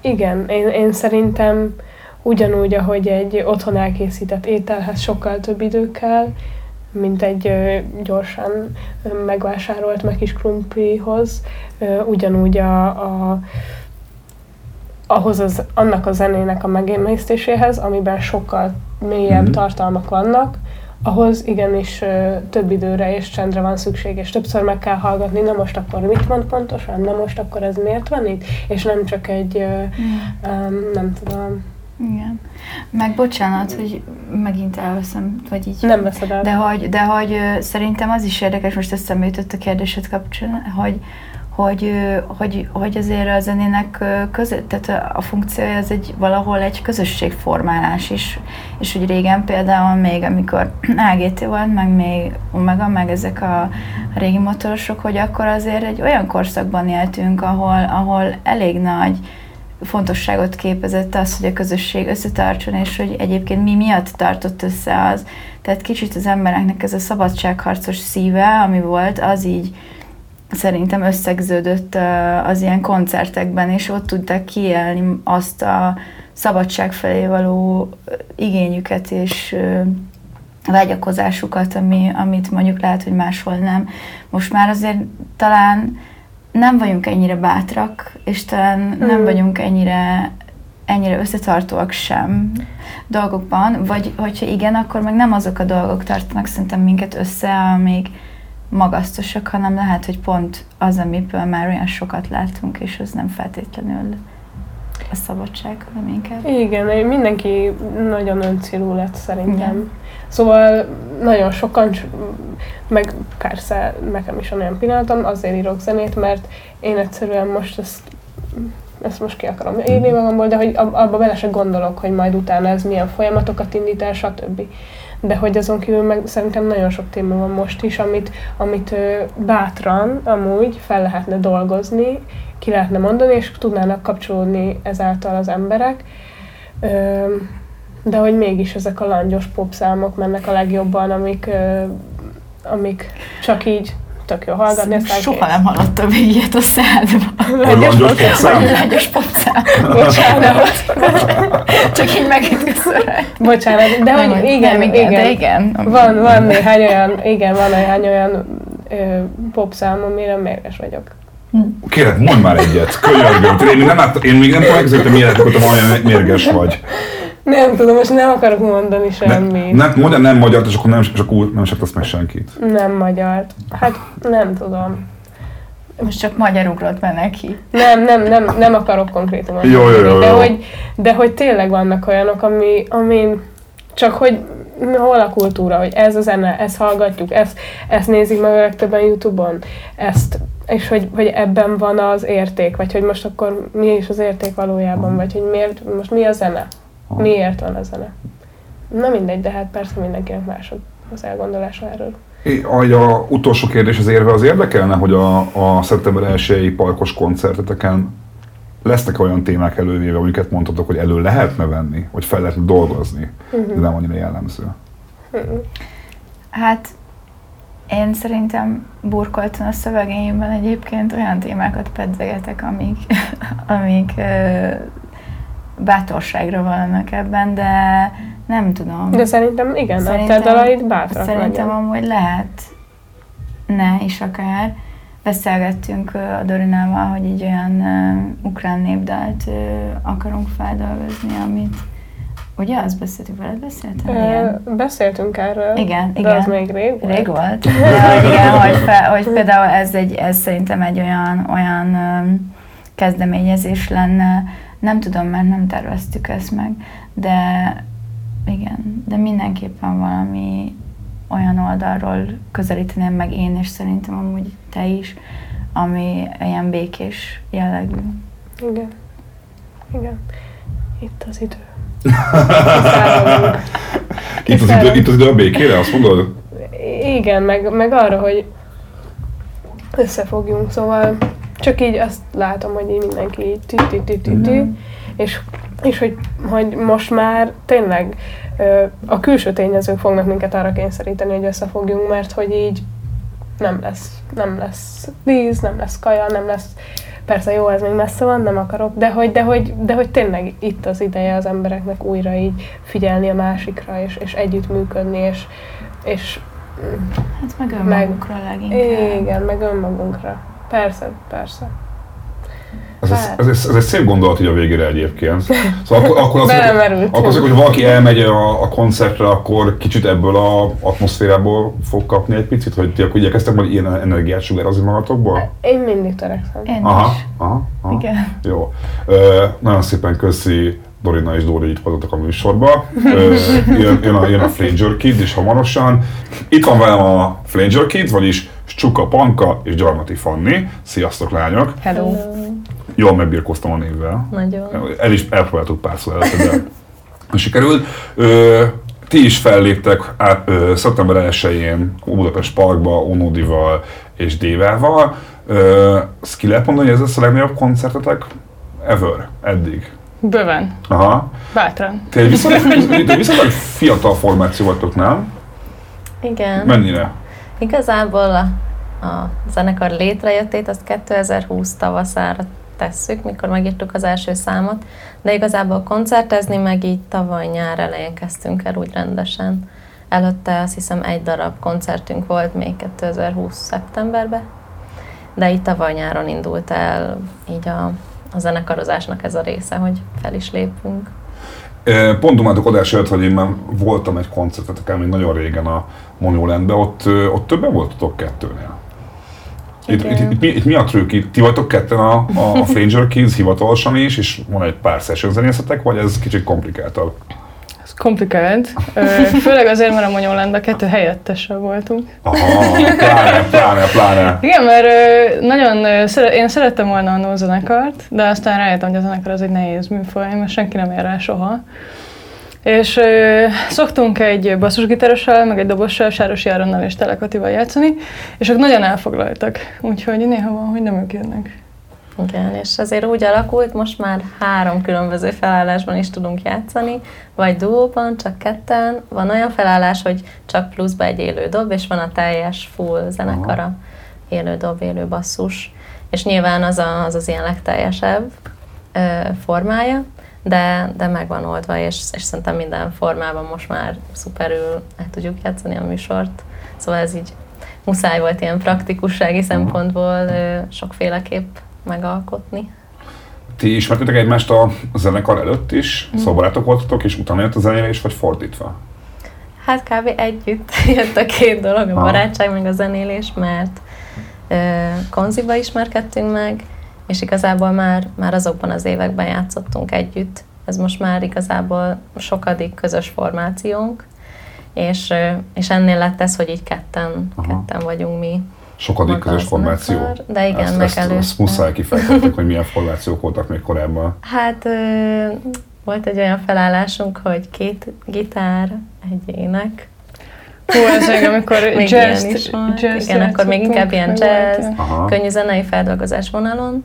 igen, én, én szerintem ugyanúgy, ahogy egy otthon elkészített ételhez sokkal több idő kell, mint egy ö, gyorsan megvásárolt meg kis krumplihoz, ö, ugyanúgy a, a ahhoz az, annak a zenének a megemésztéséhez, amiben sokkal mélyebb Mhm. tartalmak vannak, ahhoz igenis ö, több időre és csendre van szükség, és többször meg kell hallgatni, na most akkor mit mond pontosan, na most akkor ez miért van itt, és nem csak egy, ö, um, nem tudom, Igen. Meg bocsánat, hogy megint elveszem, vagy így. nem veszed el. De hogy, de hogy ö, szerintem az is érdekes, most eszembe jutott a kérdésed kapcsán, hogy, hogy, hogy, hogy azért a zenének között, tehát a funkciója az egy valahol egy közösségformálás is, és hogy régen például még amikor AGT volt, meg még Omega, meg ezek a régi motorosok, hogy akkor azért egy olyan korszakban éltünk, ahol, ahol elég nagy fontosságot képezett az, hogy a közösség összetartson, és hogy egyébként mi miatt tartott össze az. Tehát kicsit az embereknek ez a szabadságharcos szíve, ami volt, az így szerintem összegződött az ilyen koncertekben, és ott tudták kiélni azt a szabadság felé való igényüket és vágyakozásukat, ami, amit mondjuk lehet, hogy máshol nem. Most már azért talán nem vagyunk ennyire bátrak, és talán nem Mm. vagyunk ennyire ennyire összetartóak sem dolgokban, vagy hogyha igen, akkor meg nem azok a dolgok tartanak szerintem minket össze, amik magasztosak, hanem lehet, hogy pont az, amiből már olyan sokat látunk, és az nem feltétlenül a szabadság, hanem inkább. Igen, mindenki nagyon öncélú lett szerintem. Igen. Szóval nagyon sokan, meg persze nekem is olyan pillanatom, azért írok zenét, mert én egyszerűen most ezt, ezt most ki akarom írni magamból, de hogy ab- abba bele se gondolok, hogy majd utána ez milyen folyamatokat indít el, stb. De hogy azon kívül meg szerintem nagyon sok téma van most is, amit, amit bátran amúgy fel lehetne dolgozni, ki lehetne mondani, és tudnának kapcsolódni ezáltal az emberek. De hogy mégis ezek a langyos popszámok mennek a legjobban, amik, amik csak így tök jó hallgatni, aztán Soha nem hallottam még ilyet a szádban. A langyos popszám? Lágyos popszám. Bocsánat, Csak így megütközöm. bocsánat, de hogy igen, nem, igen, De igen. Van, van néhány olyan, igen, van néhány olyan ö, popszám, amire mérges vagyok. Kérlek, mondd már egyet, könyörgöm. Én még nem, lát, én még nem tudom elképzelni, hogy olyan mérges vagy. Nem tudom, most nem akarok mondani Ne, semmit. nem, mondja nem magyar, és akkor nem, és akkor nem meg senkit. Nem magyar. Hát nem tudom. Most csak magyar ugrott be neki. Nem, nem, nem, nem akarok konkrétumot Jó, jó, jó, de jó. hogy, de hogy tényleg vannak olyanok, ami, amin csak hogy hol a kultúra, hogy ez a zene, ezt hallgatjuk, ezt, ezt nézik meg a legtöbben Youtube-on, ezt, és hogy, hogy ebben van az érték, vagy hogy most akkor mi is az érték valójában, vagy hogy miért, most mi a zene, miért van a zene. Na mindegy, de hát persze mindenkinek más az elgondolása erről. É, A, a utolsó kérdés az érve az érdekelne, hogy a, a szeptember 1 parkos koncerteteken lesznek olyan témák elővéve, amiket mondhatok, hogy elő lehetne venni, hogy fel lehetne dolgozni, de nem annyira jellemző. Hát én szerintem burkoltan a szövegeimben egyébként olyan témákat pedzegetek, amik, amik ö, bátorságra vannak ebben, de nem tudom. De szerintem igen, a te Szerintem- dalaid bátrak Szerintem legyen. amúgy lehet, ne is akár. Beszélgettünk a Dorinával, hogy egy olyan uh, ukrán népdalt uh, akarunk feldolgozni, amit Ugye, azt beszéltük veled, beszéltem? Ö, Beszéltünk erről, Igen, de igen. az még rég volt. Rég volt. De hogy igen, hogy, fel, hogy például ez, egy, ez szerintem egy olyan, olyan kezdeményezés lenne, nem tudom, mert nem terveztük ezt meg, de igen, de mindenképpen valami olyan oldalról közelíteném meg én, és szerintem amúgy te is, ami ilyen békés jellegű. Igen. Igen. Itt az idő. Itt az, idő, itt az idő a békére, azt mondod? Igen, meg, meg arra, hogy összefogjunk, szóval csak így azt látom, hogy így mindenki így tü tü tü tü tü Mhm. És, és hogy, hogy most már tényleg a külső tényezők fognak minket arra kényszeríteni, hogy összefogjunk, mert hogy így nem lesz, nem lesz víz, nem lesz kaja, nem lesz Persze jó, ez még messze van, nem akarok, de hogy, de hogy, de hogy tényleg itt az ideje az embereknek újra így figyelni a másikra, és, és együttműködni, és, és Hát meg önmagunkra meg, leginkább. Igen, meg önmagunkra. Persze, persze. Ez, ez, ez, ez, ez egy szép gondolat így a végére egyébként. Szóval akkor, akkor az, akkor az, hogy valaki elmegy a, a koncertre, akkor kicsit ebből a atmoszférából fog kapni egy picit, hogy ti akkor igyekeztek majd ilyen energiát sugározni magatokból? Én mindig törekszem. Én aha, is. aha, aha. Igen. Jó. Ö, nagyon szépen köszi Dorina és Dóri itt voltatok a műsorba. Ö, jön, jön, a, jön a Flanger Kid is hamarosan. Itt van velem a Flanger Kid, vagyis Csuka Panka és Gyarmati Fanni. Sziasztok lányok! Hello! Jól megbirkoztam a névvel. Nagyon. El is elpróbáltuk párszor előtte, de sikerült. Ö, ti is felléptek át, ö, szeptember 1-én a Budapest Parkba Onodival és Dévával. Ö, Azt ki lehet mondani, hogy ez lesz a legnagyobb koncertetek ever, eddig? Bőven. Aha. Bátran. Te egy viszonylag, te viszonylag fiatal formáció vagytok, nem? Igen. Mennyire? Igazából a, a zenekar létrejöttét azt 2020 tavaszára tesszük, mikor megírtuk az első számot, de igazából koncertezni meg így tavaly nyár elején kezdtünk el úgy rendesen. Előtte azt hiszem egy darab koncertünk volt még 2020 szeptemberben, de így tavaly nyáron indult el így a, a zenekarozásnak ez a része, hogy fel is lépünk. Pont dumáltuk adás előtt, hogy én már voltam egy koncerteteken még nagyon régen a Monolendben, ott, ott többen voltatok kettőnél. Itt, itt, itt, mi, itt mi a trükk? Itt ti vagytok ketten a, a, a Flanger Kids hivatalosan is, és van egy pár session zenészetek, vagy ez kicsit komplikáltabb? Komplikált. Főleg azért, mert a Monyolánban kettő helyettesre voltunk. Aha, pláne, pláne, pláne. Igen, mert nagyon szere- én szerettem volna a no zenekart, de aztán rájöttem, hogy a zenekar az egy nehéz műfaj, mert senki nem ér rá soha. És ö, szoktunk egy basszusgitárossal, meg egy dobossal, Sáros Járonnal és Telekatival játszani, és ők nagyon elfoglaltak, úgyhogy néha van, hogy nem ők jönnek. Igen, és azért úgy alakult, most már három különböző felállásban is tudunk játszani, vagy duóban, csak ketten. Van olyan felállás, hogy csak pluszba egy élő dob, és van a teljes full zenekara, élő dob, élő basszus. És nyilván az a, az, az ilyen legteljesebb ö, formája, de, de meg van oldva, és, és szerintem minden formában most már szuperül el tudjuk játszani a műsort. Szóval ez így muszáj volt ilyen praktikussági szempontból ö, sokféleképp megalkotni. Ti ismertétek egymást a zenekar előtt is? Szóval barátok voltatok, és utána jött a zenélés, vagy fordítva? Hát kb. együtt jött a két dolog, a barátság meg a zenélés, mert ö, konziba ismerkedtünk meg, és igazából már, már azokban az években játszottunk együtt. Ez most már igazából sokadik közös formációnk, és, és ennél lett ez, hogy így ketten, Aha. ketten vagyunk mi. Sokadik közös a formáció. zenekar, De igen, ezt, ezt, megelőzte. ezt muszáj kifejtettek, hogy milyen formációk voltak még korábban. Hát ö, volt egy olyan felállásunk, hogy két gitár, egy ének, Hú, ez még amikor Még jazz, ilyen is volt. jazz Igen, akkor még inkább ilyen jazz. Könnyű zenei feldolgozás vonalon.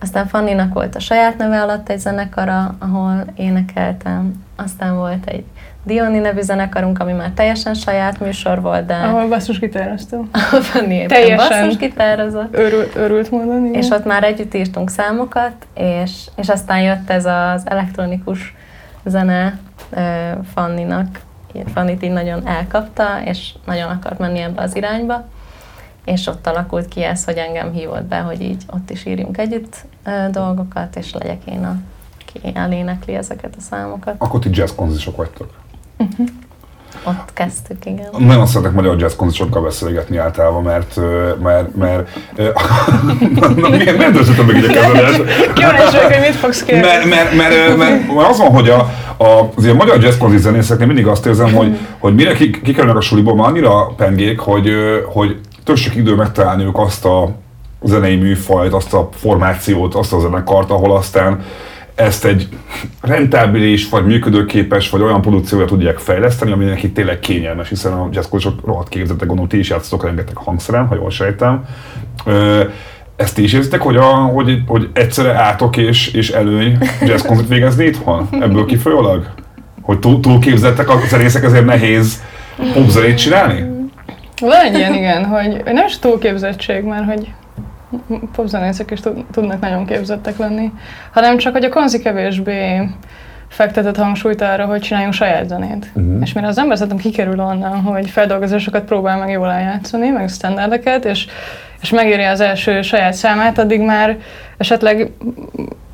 Aztán Fanninak volt a saját neve alatt egy zenekara, ahol énekeltem. Aztán volt egy Dioni nevű zenekarunk, ami már teljesen saját műsor volt, de Ahol basszusgitároztam. ahol Teljesen. basszusgitározott. Örült, örült módon, igen. És ott már együtt írtunk számokat, és, és aztán jött ez az elektronikus zene ö, Fanninak. Fannit így nagyon elkapta, és nagyon akart menni ebbe az irányba. És ott alakult ki ez, hogy engem hívott be, hogy így ott is írjunk együtt ö, dolgokat, és legyek én a, aki elénekli ezeket a számokat. Akkor ti jazz konzisok vagytok. Ott kezdtük, igen. Nagyon szeretek magyar jazz konzisokkal beszélgetni általában, mert, mert, mert, na, miért, miért döntöttem meg így a kezedet? Kíváncsi vagyok, hogy mit fogsz kérni. Mert, mert, mert, mert, mert az van, hogy a, a, az ilyen magyar jazz konzis zenészeknél mindig azt érzem, hogy, hogy mire kik- kikerülnek a suliból, már annyira pengék, hogy, hogy tök sok idő megtalálniuk azt a zenei műfajt, azt a formációt, azt a zenekart, ahol aztán ezt egy rentábilis, vagy működőképes, vagy olyan produkcióra tudják fejleszteni, ami neki tényleg kényelmes, hiszen a jazzkocsok rohadt képzettek, gondolom, ti is játszotok rengeteg hangszeren, ha jól sejtem. Ezt ti is érzitek, hogy, a, hogy, hogy egyszerre átok és, és előny jazzkoncert végezni itthon? Ebből kifolyólag? Hogy túl, túl képzettek a zenészek, ezért nehéz popzenét csinálni? Van egy ilyen, igen, hogy nem is túlképzettség, mert hogy popzenészek is tud- tudnak nagyon képzettek lenni, hanem csak, hogy a konzi kevésbé fektetett hangsúlyt arra, hogy csináljunk saját zenét. Mhm. És mire az ember szerintem kikerül onnan, hogy feldolgozásokat próbál meg jól eljátszani, meg standardeket, és, és megéri az első saját számát, addig már esetleg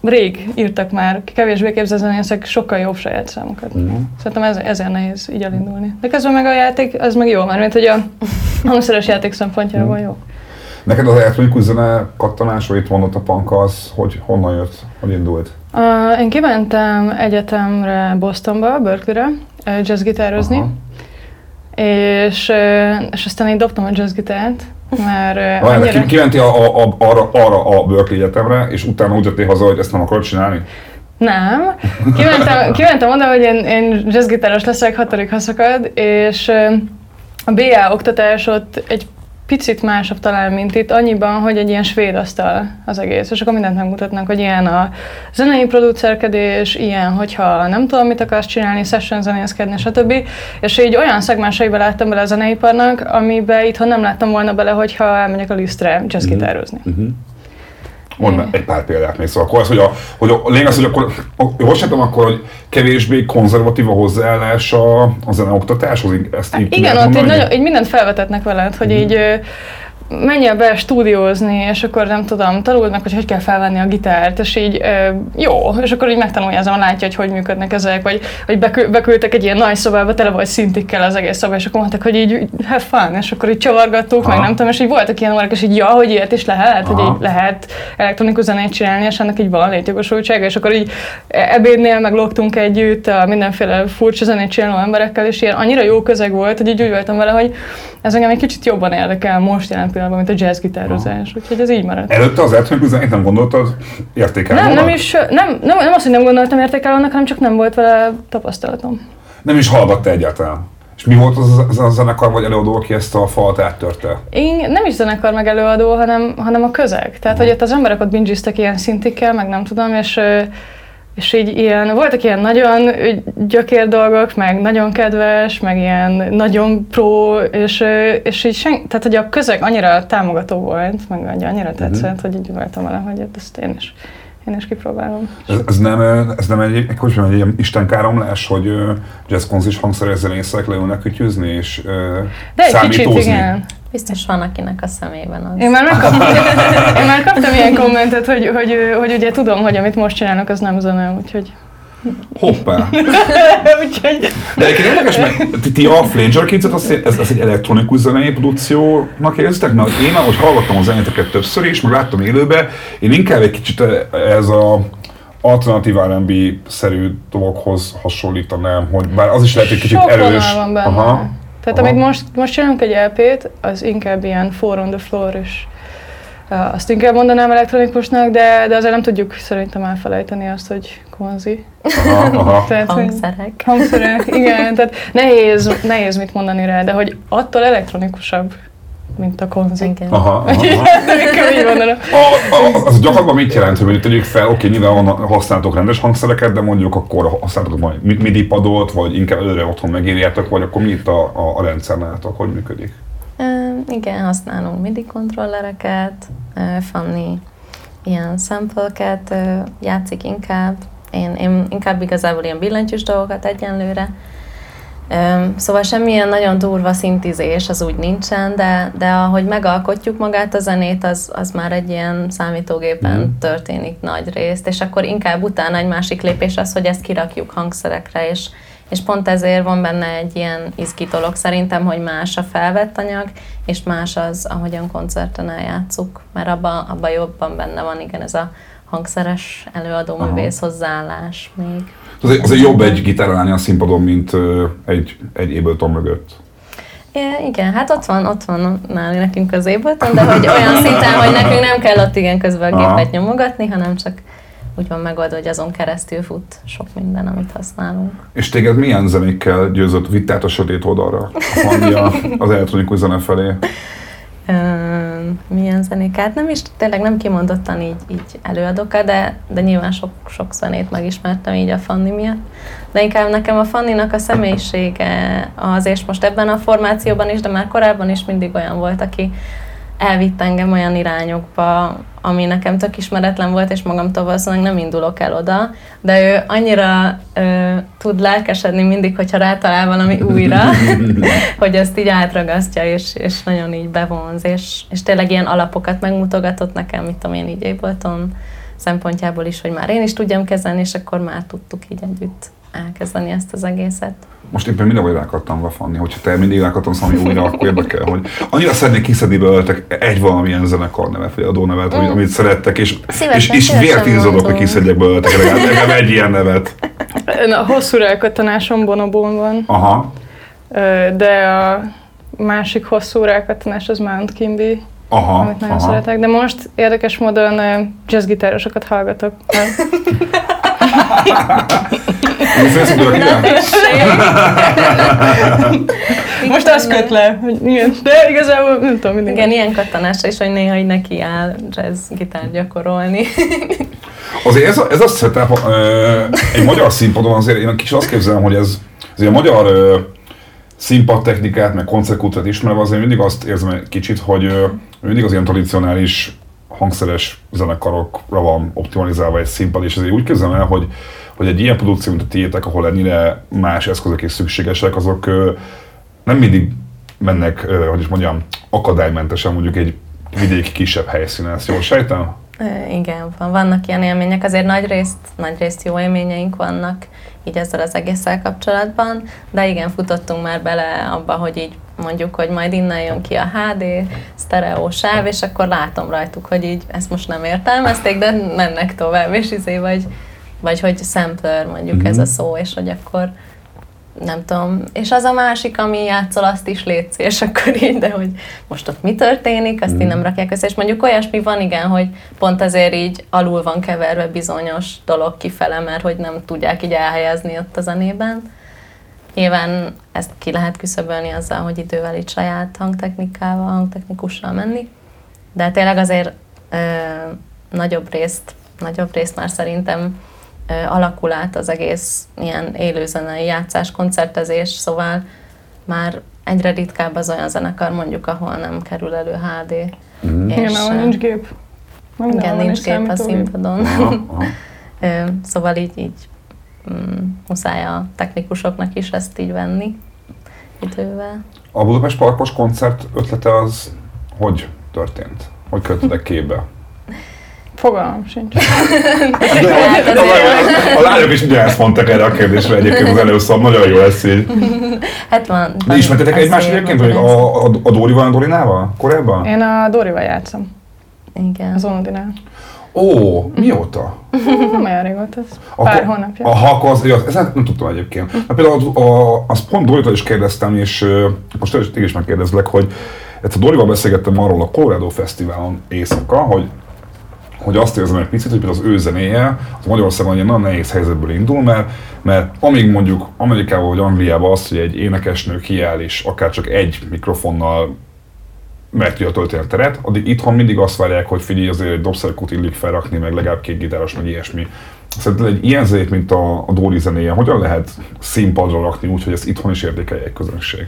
rég írtak már kevésbé képzett zenészek sokkal jobb saját számokat. Mhm. Szerintem ez, ezért nehéz így elindulni. De közben meg a játék, az meg jó, mert mint hogy a hangszeres játék szempontjából jó. Neked az elektronikus zene kattanás, vagy itt mondott a punk, az hogy honnan jött, hogy indult? Uh, én kimentem egyetemre Bostonba, Berkeleyre, jazzgitározni, Aha. és, és aztán én dobtam a jazzgitárt, mert Várj, annyira... ki, kimenti a, a, a, arra, arra a Berkeley Egyetemre, és utána úgy jöttél haza, hogy ezt nem akarod csinálni? Nem. Kimentem, kimentem oda, hogy én, én jazzgitáros leszek, hatodik haszakad, és a BA oktatás ott egy picit másabb talán, mint itt, annyiban, hogy egy ilyen svéd asztal az egész, és akkor mindent megmutatnak, hogy ilyen a zenei producerkedés, ilyen, hogyha nem tudom, mit akarsz csinálni, session zenészkedni, stb. És így olyan szegmenseibe láttam bele a zeneiparnak, amiben itthon nem láttam volna bele, hogyha elmegyek a lisztre jazzgitározni. Uh-huh. Mondd meg egy pár példát még, szóval akkor az, hogy a, hogy a lényeg az, hogy akkor, sem tudom akkor, hogy kevésbé konzervatív a hozzáállás a, a zeneoktatáshoz, ezt így Igen, ott így, nagyon, így mindent felvetetnek veled, hogy így ö, menjél be stúdiózni, és akkor nem tudom, tanuld meg, hogy hogy kell felvenni a gitárt, és így ö, jó, és akkor így megtanulja azon, látja, hogy hogy működnek ezek, vagy, vagy bekü- beküldtek egy ilyen nagy szobába, tele vagy szintikkel az egész szoba, és akkor mondták, hogy így have fun, és akkor így csavargattuk, meg nem tudom, és így voltak ilyen órák, és így ja, hogy ilyet is lehet, hogy Aha. így lehet elektronikus zenét csinálni, és ennek így van létjogosultsága, és akkor így ebédnél meg lógtunk együtt a mindenféle furcsa zenét csináló emberekkel, és ilyen annyira jó közeg volt, hogy így úgy voltam vele, hogy ez engem egy kicsit jobban érdekel most jelen pillanatban, mint a jazzgitározás, úgyhogy ez így maradt. Előtte az elektronikus zenét nem gondoltad értékelni Nem, nem is, nem, nem, nem azt, hogy nem gondoltam értékelőnek, hanem csak nem volt vele tapasztalatom. Nem is hallgatta egyáltalán. És mi volt az, az a zenekar vagy előadó, aki ezt a falat áttörte? Én nem is zenekar meg előadó, hanem, hanem a közeg. Tehát, hogy ott az emberek ott bingiztek ilyen szintikkel, meg nem tudom, és, és így ilyen, voltak ilyen nagyon gyökér dolgok, meg nagyon kedves, meg ilyen nagyon pro, és, és így sen, tehát, hogy a közeg annyira támogató volt, meg annyira tetszett, hogy így voltam vele, hogy ezt én is, én is kipróbálom. Ez, ez, nem, ez nem egy, egy, hogy mondjam, egy ilyen istenkáromlás, hogy uh, jazzkonzis hangszeres zenészek leülnek kütyüzni és De egy kicsit igen. Biztos van, akinek a szemében az. Én már, megkaptam, én már kaptam ilyen kommentet, hogy, hogy, hogy ugye tudom, hogy amit most csinálnak, az nem zene, úgyhogy... Hoppá! úgyhogy De egyébként érdekes, mert ti, a Flanger Kids-et azt, ez, ez egy elektronikus zenei produkciónak érzitek? Mert én ahogy hallgattam a zenéteket többször is, meg láttam élőbe, én inkább egy kicsit ez a alternatív R&B-szerű dolgokhoz hasonlítanám, hogy bár az is lehet egy kicsit sok erős. van benne. Aha. Tehát Aha. amit most, most csinálunk egy LP-t, az inkább ilyen four on the floor is. Azt inkább mondanám elektronikusnak, de, de azért nem tudjuk szerintem elfelejteni azt, hogy konzi. Aha. Tehát, hogy- Hangszerek. Hangszerek, igen, tehát nehéz, nehéz mit mondani rá, de hogy attól elektronikusabb, mint a konzi. Igen. Aha, aha, így mondanom. A, a, az gyakorlatban mit jelent, hogy mondjuk tegyük fel, oké, nyilván használtok rendes hangszereket, de mondjuk akkor használtok majd mi- MIDI padot, vagy inkább előre otthon megírjátok, vagy akkor mi itt a, a, a rendszer nálatok, hogy működik? Igen, használunk MIDI kontrollereket, Fanni ilyen sample-ket ö, játszik inkább. Én, én inkább igazából ilyen billentyűs dolgokat egyenlőre. Szóval semmilyen nagyon durva szintizés az úgy nincsen, de, de ahogy megalkotjuk magát a zenét, az, az már egy ilyen számítógépen Mhm. történik nagy részt, és akkor inkább utána egy másik lépés az, hogy ezt kirakjuk hangszerekre, és, és pont ezért van benne egy ilyen izgi dolog szerintem, hogy más a felvett anyag, és más az, ahogyan koncerten eljátszuk, mert abban abba jobban benne van igen ez a hangszeres előadó művész hozzáállás még. Azért, azért jobb egy gitárral állni a színpadon, mint egy, egy Ableton mögött. É, igen, hát ott van, ott van náli nekünk az Ableton, de hogy olyan szinten, hogy nekünk nem kell ott igen közben a gépet nyomogatni, hanem csak úgy van megoldva, hogy azon keresztül fut sok minden, amit használunk. És téged milyen zenékkel győzött vittát a sötét oldalra? A, az elektronikus zene felé. Milyen, milyen zenéket. Nem is, tényleg nem kimondottan így, így előadok de, de nyilván sok, sok zenét megismertem így a Fanni miatt. De inkább nekem a Fanninak a személyisége az, és most ebben a formációban is, de már korábban is mindig olyan volt, aki elvitt engem olyan irányokba, ami nekem tök ismeretlen volt, és magamtól valószínűleg nem indulok el oda, de ő annyira ö, tud lelkesedni mindig, hogyha rátalál valami újra, hogy ezt így átragasztja, és, és nagyon így bevonz, és, és tényleg ilyen alapokat megmutogatott nekem, mit tudom én így Ableton szempontjából is, hogy már én is tudjam kezelni, és akkor már tudtuk így együtt elkezdeni ezt az egészet. Most éppen mindenhol rá akartam vafanni, hogyha te mindig rá akartam szólni újra, akkor érdekel, hogy annyira szeretnék kiszedni belőletek egy valamilyen zenekar nevet, vagy adónevet, mm. amit szerettek, és, Szívesen, és, és vért ízadok, hogy kiszedjek belőletek legalább, legalább egy ilyen nevet. Na, hosszú rákattanásom Bonobon van, Aha, de a másik hosszú rákattanás az Mount Kimby, aha, amit nagyon aha. szeretek. De most érdekes módon jazzgitárosokat hallgatok. Most ezt tudod, kivel? Most az köt le, hogy igen, de igazából nem tudom, mindig. Igen, ilyen kattanásra is, hogy néha így neki áll jazz gitárt gyakorolni. Azért ez a, ez a setup, ö, egy magyar színpadon azért én kis azt képzelem, hogy ez, azért a magyar ö, színpadtechnikát, meg koncertkultúrát ismerve azért mindig azt érzem egy kicsit, hogy ö, mindig az ilyen tradicionális hangszeres zenekarokra van optimalizálva egy színpad, és ezért úgy képzelem el, hogy, hogy egy ilyen produkció, mint a tiétek, ahol ennyire más eszközök is szükségesek, azok nem mindig mennek, hogy is mondjam, akadálymentesen mondjuk egy vidéki kisebb helyszínen, ezt jól sejtem? Igen, van, vannak ilyen élmények, azért nagy részt, nagy részt jó élményeink vannak így ezzel az egésszel kapcsolatban, de igen, futottunk már bele abba, hogy így mondjuk, hogy majd innen jön ki a HD, sztereó sáv, és akkor látom rajtuk, hogy így ezt most nem értelmezték, de mennek tovább, és izé vagy, vagy hogy sampler mondjuk Mhm. ez a szó, és hogy akkor nem tudom, és az a másik, ami játszol, azt is létszi, és akkor így, de hogy most ott mi történik, azt így nem rakják össze, és mondjuk olyasmi van, igen, hogy pont ezért így alul van keverve bizonyos dolog kifele, mert hogy nem tudják így elhelyezni ott a zenében. Nyilván ezt ki lehet küszöbölni azzal, hogy idővel így saját hangtechnikával, hangtechnikussal menni, de tényleg azért ö, nagyobb részt, nagyobb részt már szerintem alakul át az egész ilyen élőzenei játszás, koncertezés, szóval már egyre ritkább az olyan zenekar mondjuk, ahol nem kerül elő HD. Mhm. És, Igen, ahol nincs gép. Meg igen, nincs gép a színpadon. Aha, aha. Ö, Szóval így, így mm, muszáj a technikusoknak is ezt így venni idővel. A Budapest Parkos koncert ötlete az hogy történt? Hogy költöttek képbe? Fogalmam sincs. De a, a, lányok, a lányok is ugyanezt mondtak erre a kérdésre egyébként az először, nagyon jó lesz így. Hát van. De ismertetek egymást egyébként, hogy a, a, a Dórival, a Dorinával? Korábban? Én a Dorival játszom, ezt. Igen. az Onodinál. Ó, mióta? Nem olyan régóta, ez Akkor- pár hónapja. Aha, akkor az, ja, ezt nem tudtam egyébként. Na, például a, a, azt pont Doritól is kérdeztem, és ö, most téged is megkérdezlek, hogy egyszer Dorival beszélgettem arról a Colorado Fesztiválon éjszaka, hogy hogy azt érzem egy picit, hogy például az ő zenéje az Magyarországon egy nagyon nehéz helyzetből indul, mert, mert amíg mondjuk Amerikában vagy Angliában az, hogy egy énekesnő kiáll és akár csak egy mikrofonnal meg tudja tölteni a teret, addig itthon mindig azt várják, hogy figyelj, azért egy dobszerkút illik felrakni, meg legalább két gitáros, meg ilyesmi. Szerinted egy ilyen zenét, mint a, a Dóri zenéje, hogyan lehet színpadra rakni úgy, hogy ezt itthon is értékelje egy közönség?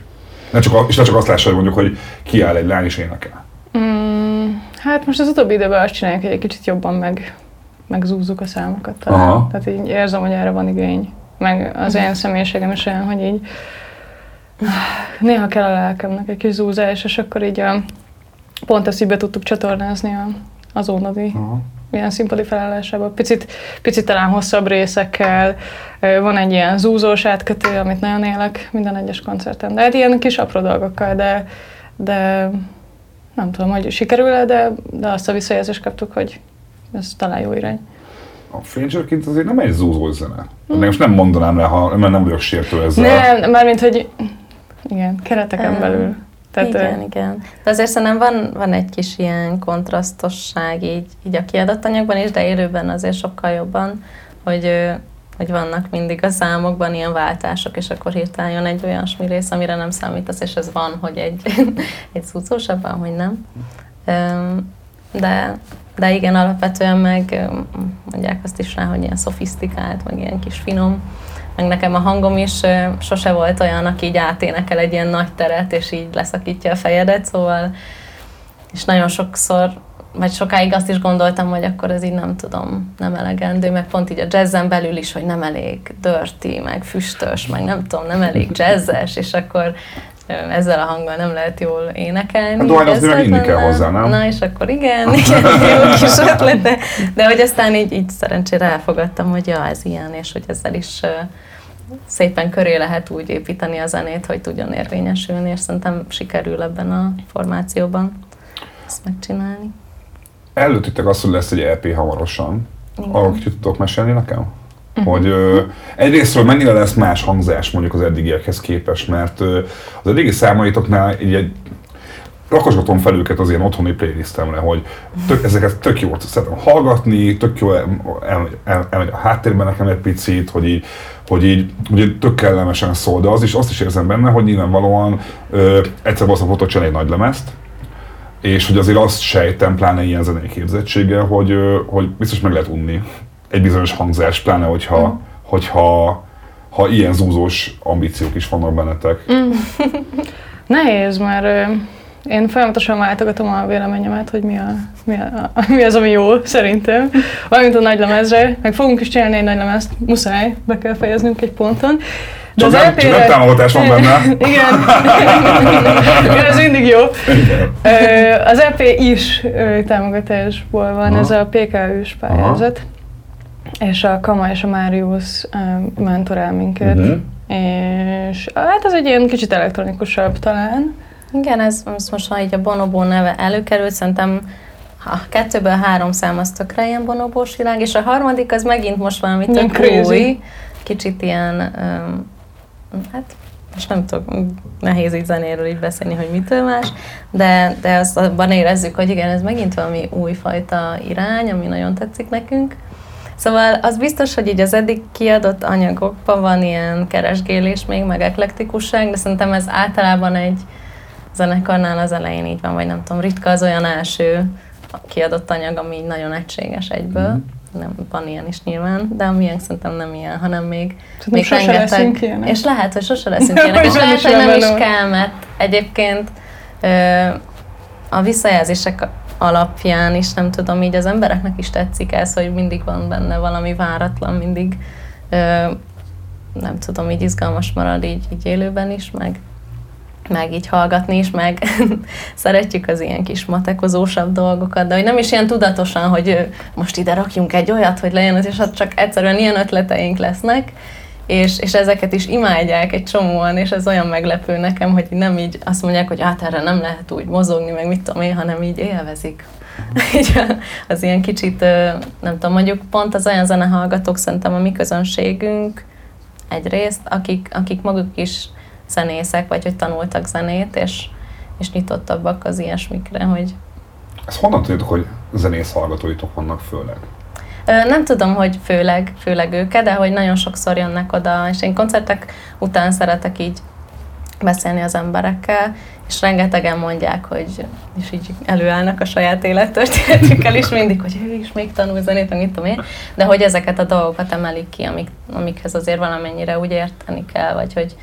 Ne csak, a, és ne csak azt lássa, hogy mondjuk, hogy kiáll egy lány és énekel. Mm, hát most az utóbbi időben azt csináljuk, hogy egy kicsit jobban meg, megzúzzuk a számokat talán. Aha. Tehát így érzem, hogy erre van igény. Meg az én személyiségem is olyan, hogy így néha kell a lelkemnek egy kis zúzás, és akkor így a, pont ezt így be tudtuk csatornázni a, az ónodi Aha. ilyen színpadi felállásában. Picit, picit talán hosszabb részekkel, van egy ilyen zúzós átkötő, amit nagyon élek minden egyes koncerten. De hát ilyen kis apró dolgokkal, de, de nem tudom, hogy sikerül-e, de, de azt a visszajelzést kaptuk, hogy ez talán jó irány. A Fingerként azért nem egy zúzó zene. De most nem mondanám rá, ha, mert nem vagyok sértő ezzel. Nem, mármint, hogy igen, kereteken Ah, belül. Tehát, igen, igen. De azért szerintem van, van egy kis ilyen kontrasztosság így, így a kiadott anyagban is, de élőben azért sokkal jobban, hogy, hogy vannak mindig a számokban ilyen váltások, és akkor hirtelen jön egy olyasmi rész, amire nem számítasz, és ez van, hogy egy, egy szúcósabban, hogy nem. De, de igen, alapvetően meg mondják azt is rá, hogy ilyen szofisztikált, meg ilyen kis finom. Meg nekem a hangom is sose volt olyan, aki így áténekel egy ilyen nagy teret, és így leszakítja a fejedet, szóval és nagyon sokszor, vagy sokáig azt is gondoltam, hogy akkor ez így nem tudom, nem elegendő, meg pont így a jazzen belül is, hogy nem elég dirty, meg füstös, meg nem tudom, nem elég jazzes, és akkor ezzel a hanggal nem lehet jól énekelni. A dohányozni meg inni kell hozzá, nem? Na és akkor igen, igen, jó kis ötlet, de, de hogy aztán így, így szerencsére elfogadtam, hogy ja, ez ilyen, és hogy ezzel is szépen köré lehet úgy építeni a zenét, hogy tudjon érvényesülni, és szerintem sikerül ebben a formációban ezt megcsinálni. Előttitek azt, hogy lesz egy EP hamarosan. Igen. Arról kicsit tudtok mesélni nekem? Hogy ö, egyrésztről mennyire lesz más hangzás mondjuk az eddigiekhez képest, mert ö, az eddigi számaitoknál így egy rakosgatom fel őket az ilyen otthoni playlistemre, hogy tök, ezeket tök jó szeretem hallgatni, tök jó el, el, el, elmegy a háttérben nekem egy picit, hogy így, hogy így, hogy így tök kellemesen szól, de az is, azt is érzem benne, hogy nyilvánvalóan ö, egyszer valószínűleg fotó csinálni egy nagy lemezt, és hogy azért azt sejtem, pláne ilyen zenei képzettséggel, hogy, hogy biztos meg lehet unni egy bizonyos hangzás, pláne hogyha, hogyha ha ilyen zúzós ambíciók is vannak bennetek. Nehéz, mert én folyamatosan váltogatom a véleményemet, hogy mi, a, mi, a, mi az, ami jó, szerintem. Valamint a nagy lemezre, meg fogunk is csinálni egy nagy lemezt, muszáj, be kell fejeznünk egy ponton. De Csak, nem, csak nem támogatás van benne. Igen. Igen, ez mindig jó. Az EP is támogatásból van, Aha. ez a PKÜ-s pályázat. És a Kama és a Marius ö, mentorál minket. Mhm. És hát ez egy ilyen kicsit elektronikusabb talán. Igen, ez, most, ha így a Bonobo neve előkerült, szerintem a kettőből három szám az tökre ilyen bonobós világ, és a harmadik az megint most valami tök új, kicsit ilyen, um, hát most nem tudok, nehéz így zenéről így beszélni, hogy mitől más, de, de azt abban érezzük, hogy igen, ez megint valami újfajta irány, ami nagyon tetszik nekünk. Szóval az biztos, hogy így az eddig kiadott anyagokban van ilyen keresgélés még, meg eklektikusság, de szerintem ez általában egy zenekarnál az elején így van, vagy nem tudom, ritka az olyan első kiadott anyag, ami így nagyon egységes egyből. Mhm. Nem, van ilyen is nyilván, de a miénk szerintem nem ilyen, hanem még, még sose leszünk ilyenek. És lehet, hogy sose leszünk ilyenek, és nem lehet, is hogy nem is kell, mert egyébként ö, a visszajelzések alapján is, nem tudom, így az embereknek is tetszik ez, hogy mindig van benne valami váratlan, mindig ö, nem tudom, így izgalmas marad így, így élőben is, meg, meg így hallgatni is, meg szeretjük az ilyen kis matekozósabb dolgokat, de hogy nem is ilyen tudatosan, hogy most ide rakjunk egy olyat, hogy legyen az, és ott csak egyszerűen ilyen ötleteink lesznek, és, és ezeket is imádják egy csomóan, és ez olyan meglepő nekem, hogy nem így azt mondják, hogy hát erre nem lehet úgy mozogni, meg mit tudom én, hanem így élvezik. Így az ilyen kicsit, nem tudom, mondjuk pont az olyan zenehallgatók szerintem a mi közönségünk egyrészt, akik, akik maguk is zenészek, vagy hogy tanultak zenét, és, és nyitottabbak az ilyesmikre, hogy Ezt honnan tudjátok, hogy zenész hallgatóitok vannak főleg? Nem tudom, hogy főleg, főleg őket, de hogy nagyon sokszor jönnek oda, és én koncertek után szeretek így beszélni az emberekkel, és rengetegen mondják, hogy, és így előállnak a saját élettörténetükkel is mindig, hogy ő is még tanul zenét, meg mit tudom én, de hogy ezeket a dolgokat emelik ki, amik, amikhez azért valamennyire úgy érteni kell, vagy hogy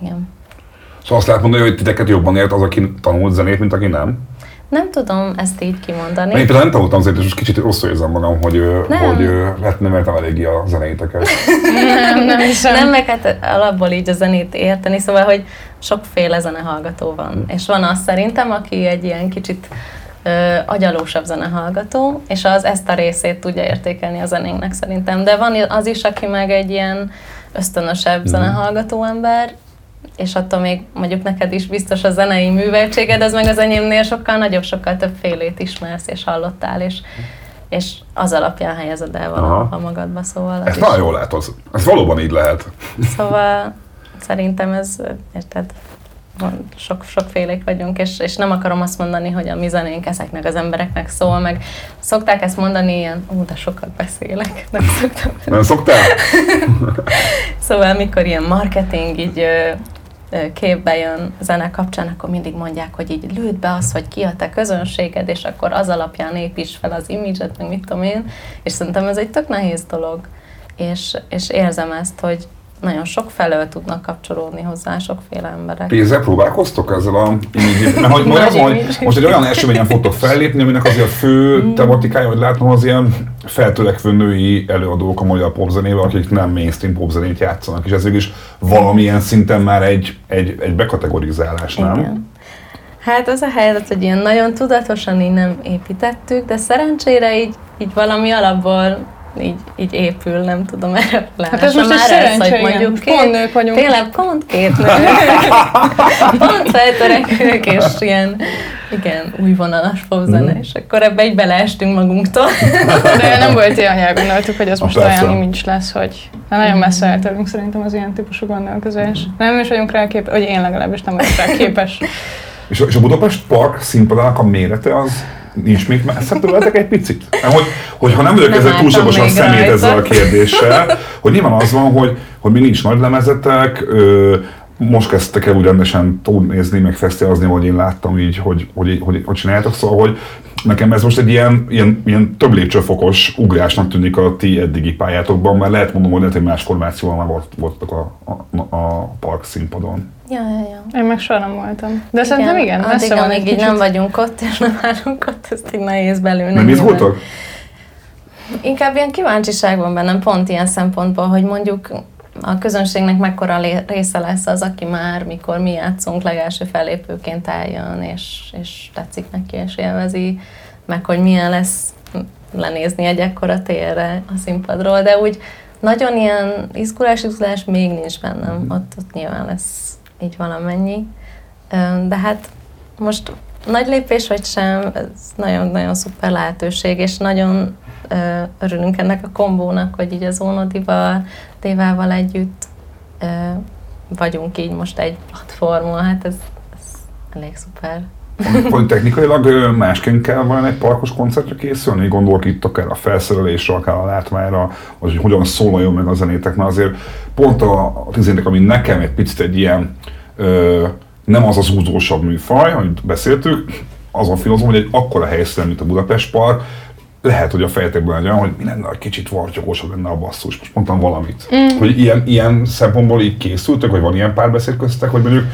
igen. Szóval azt lehet mondani, hogy titeket jobban ért az, aki tanult zenét, mint aki nem? Nem tudom ezt így kimondani. Én például nem tanultam zenét, és most kicsit rosszul érzem magam, hogy, Nem. hogy hát nem értem eléggé a zenéiteket. Nem, nem hiszem. Nem, meg hát alapból így a zenét érteni, szóval, hogy sokféle zenehallgató van. És van az szerintem, aki egy ilyen kicsit ö, agyalósabb zenehallgató, és az ezt a részét tudja értékelni a zenénknek szerintem. De van az is, aki meg egy ilyen ösztönösebb zenehallgató ember, és attól még mondjuk neked is biztos a zenei műveltséged, az meg az enyémnél sokkal nagyobb, sokkal több félét ismersz és hallottál, és, és az alapján helyezed el valahol magadba, szóval Ezt nagyon jól látod. Ez valóban így lehet. Szóval szerintem ez, érted, van, sok, sokfélék vagyunk, és, és nem akarom azt mondani, hogy a mi zenénk ezeknek az embereknek szól, meg szokták ezt mondani ilyen, ú, de sokat beszélek, nem szoktam. Nem szoktál? Szóval mikor ilyen marketing így ö, ö, képbe jön zene kapcsán, akkor mindig mondják, hogy így lőd be az, hogy ki a te közönséged, és akkor az alapján építs fel az imidzset, meg mit tudom én, és szerintem ez egy tök nehéz dolog, és, és érzem ezt, hogy nagyon sok felől tudnak kapcsolódni hozzá sokféle emberek. Ti ezzel próbálkoztok ezzel a? Mert hogy, Nagy hogy, most egy olyan eseményen fogtok fellépni, aminek azért a fő tematikája, hogy látom, az ilyen feltörekvő női előadók a magyar popzenével, akik nem mainstream popzenét játszanak, és ez is valamilyen szinten már egy, egy, egy bekategorizálás, nem? Igen. Hát az a helyzet, hogy ilyen nagyon tudatosan így nem építettük, de szerencsére így, így valami alapból így, így épül, nem tudom, erre Hát ez most egy szerencse, igen. Pont nők vagyunk. Tényleg pont két nő. pont feltörekvők, és ilyen, igen, új vonalas popzene, Mhm. és akkor ebbe egy beleestünk magunktól. De nem volt ilyen, hogy elgondoltuk, hogy ez Na, most persze. olyan image lesz, hogy na, nagyon messze eltörünk szerintem az ilyen típusú gondolkozás. Nem is vagyunk rá képes, vagy én legalábbis nem vagyok rá képes. És a, és a Budapest Park színpadának a mérete az nincs még messze tőletek egy picit? Mert hogy, hogyha nem vagyok ezzel túlságosan szemét ezzel a kérdéssel, hogy nyilván az van, hogy, hogy még nincs nagy lemezetek, ö, most kezdtek el úgy rendesen túlnézni, meg fesztiválozni, hogy én láttam így, hogy, hogy, hogy, hogy, hogy csináljátok, szóval, hogy nekem ez most egy ilyen, ilyen, ilyen több lépcsőfokos ugrásnak tűnik a ti eddigi pályátokban, mert lehet mondom, hogy lehet, hogy más formációval már volt, voltak a, a, a park színpadon. Ja, ja, ja. Én meg soha nem voltam. De szerintem igen, addig, messze van egy így kicsit. nem vagyunk ott, és nem állunk ott, ezt így nehéz belülni. Nem izgultok? Inkább ilyen kíváncsiság van bennem, pont ilyen szempontból, hogy mondjuk a közönségnek mekkora része lesz az, aki már, mikor mi játszunk, legelső fellépőként eljön, és, és tetszik neki, és élvezi, meg hogy milyen lesz lenézni egy ekkora térre a színpadról, de úgy nagyon ilyen izgulás, izgulás még nincs bennem, ott, ott nyilván lesz így valamennyi. De hát most nagy lépés vagy sem, ez nagyon-nagyon szuper lehetőség, és nagyon örülünk ennek a kombónak, hogy így az Ónodival, Dévával együtt vagyunk így most egy platformon, hát ez, ez elég szuper. hogy technikailag másként kell vajon egy parkos koncertre készülni? Gondolok itt akár a felszerelésre, akár a látványra, vagy hogy hogyan szólaljon meg a zenétek, mert azért pont a, a tizének, ami nekem egy picit egy ilyen ö, nem az az úzósabb műfaj, amit beszéltük, azon filozom, hogy egy akkora helyszínen, mint a Budapest Park, lehet, hogy a fejetekben egy olyan, hogy mi lenne, ha kicsit vartyogósabb lenne a basszus. Most mondtam valamit. Mm. Hogy ilyen, ilyen szempontból így készültek, vagy van ilyen párbeszéd köztek, hogy mondjuk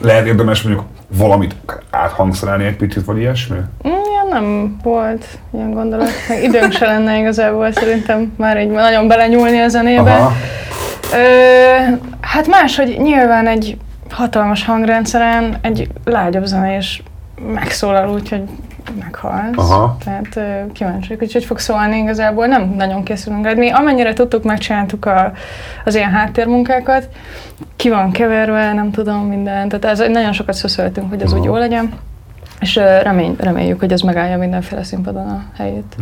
lehet érdemes mondjuk valamit áthangszerelni egy picit, vagy ilyesmi? Mm, Ilyen nem volt ilyen gondolat. Időnk se lenne igazából szerintem már így nagyon belenyúlni a zenébe. Aha. Ö, hát más, hogy nyilván egy hatalmas hangrendszeren egy lágyabb zenés megszólal úgy, hogy meghalsz. Aha. Tehát vagyok, hogy hogy fog szólni igazából. Nem nagyon készülünk rá. Mi amennyire tudtuk, megcsináltuk a, az ilyen háttérmunkákat. Ki van keverve, nem tudom, minden. Tehát ez, nagyon sokat szöszöltünk, hogy úgy Aha. jó legyen. És remény, reméljük, hogy ez megállja mindenféle színpadon a helyét.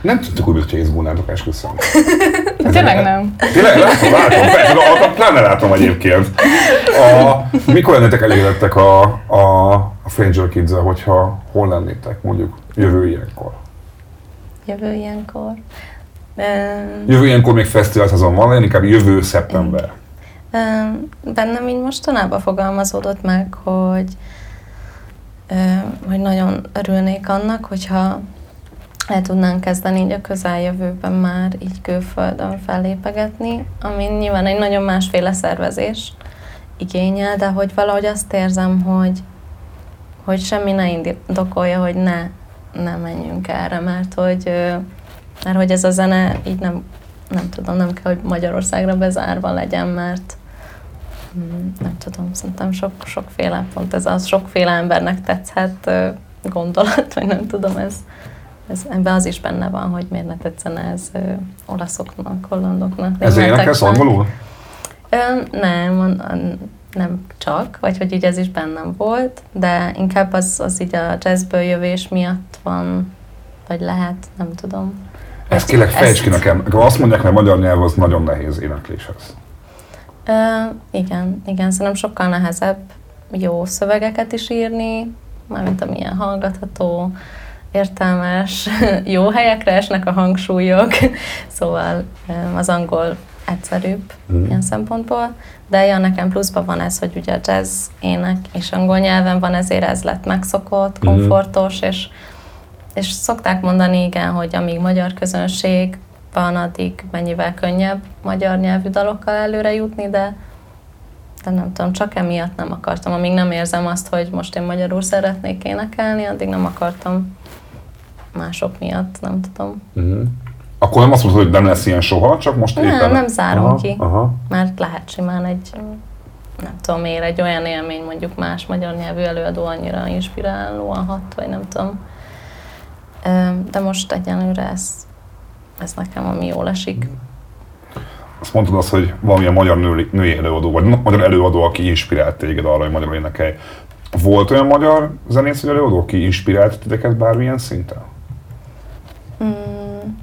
Nem tudtuk úgy, hogy izgulnátok esküszöm. Tényleg nem. Tényleg látom, látom, persze, alatt pláne látom egyébként. A, mikor lennétek elégedettek a, a, a Stranger kids hogyha hol lennétek mondjuk jövő ilyenkor? Jövő ilyenkor. Ö, Jövő ilyenkor még fesztivál szezon van, legyen inkább jövő szeptember. Ö, Bennem így mostanában fogalmazódott meg, hogy, ö, hogy nagyon örülnék annak, hogyha el tudnánk kezdeni így a közeljövőben már így külföldön fellépegetni, ami nyilván egy nagyon másféle szervezés igényel, de hogy valahogy azt érzem, hogy, hogy semmi ne indokolja, hogy ne, ne menjünk erre, mert hogy, mert hogy ez a zene így nem, nem tudom, nem kell, hogy Magyarországra bezárva legyen, mert mm, nem tudom, szerintem sok, sokféle pont ez az sokféle embernek tetszhet gondolat, vagy nem tudom, ez, ez ebben az is benne van, hogy miért ne tetszene ez ö, olaszoknak, hollandoknak. Ez énekelsz angolul? Ö, nem, an- an- nem csak, vagy hogy így ez is bennem volt, de inkább az, az így a jazzből jövés miatt van, vagy lehet, nem tudom. Ezt kérlek, fejtsd ki nekem. Azt mondják, a magyar nyelv az nagyon nehéz énekléshez. Ö, igen, igen, szerintem sokkal nehezebb jó szövegeket is írni, mármint amilyen hallgatható, értelmes, jó helyekre esnek a hangsúlyok, szóval az angol egyszerűbb mm. ilyen szempontból, de ja, nekem pluszban van ez, hogy ugye a jazz ének és angol nyelven van, ezért ez lett megszokott, komfortos, mm. és, és szokták mondani, igen, hogy amíg magyar közönség van, addig mennyivel könnyebb magyar nyelvű dalokkal előre jutni, de de nem tudom, csak emiatt nem akartam. Amíg nem érzem azt, hogy most én magyarul szeretnék énekelni, addig nem akartam mások miatt, nem tudom. Uh-huh. Akkor nem azt mondod, hogy nem lesz ilyen soha, csak most nem, éppen... Nem, zárom aha, ki, aha. mert lehet simán egy, nem tudom, miért egy olyan élmény mondjuk más magyar nyelvű előadó annyira inspirálóan hat, vagy nem tudom. De most egyenlőre ez, ez nekem ami jól esik. Azt mondtad azt, hogy valamilyen magyar nő, női előadó, vagy magyar előadó, aki inspirált téged arra, hogy magyarul énekelj. Volt olyan magyar zenész vagy előadó, aki inspirált titeket bármilyen szinten? Mm,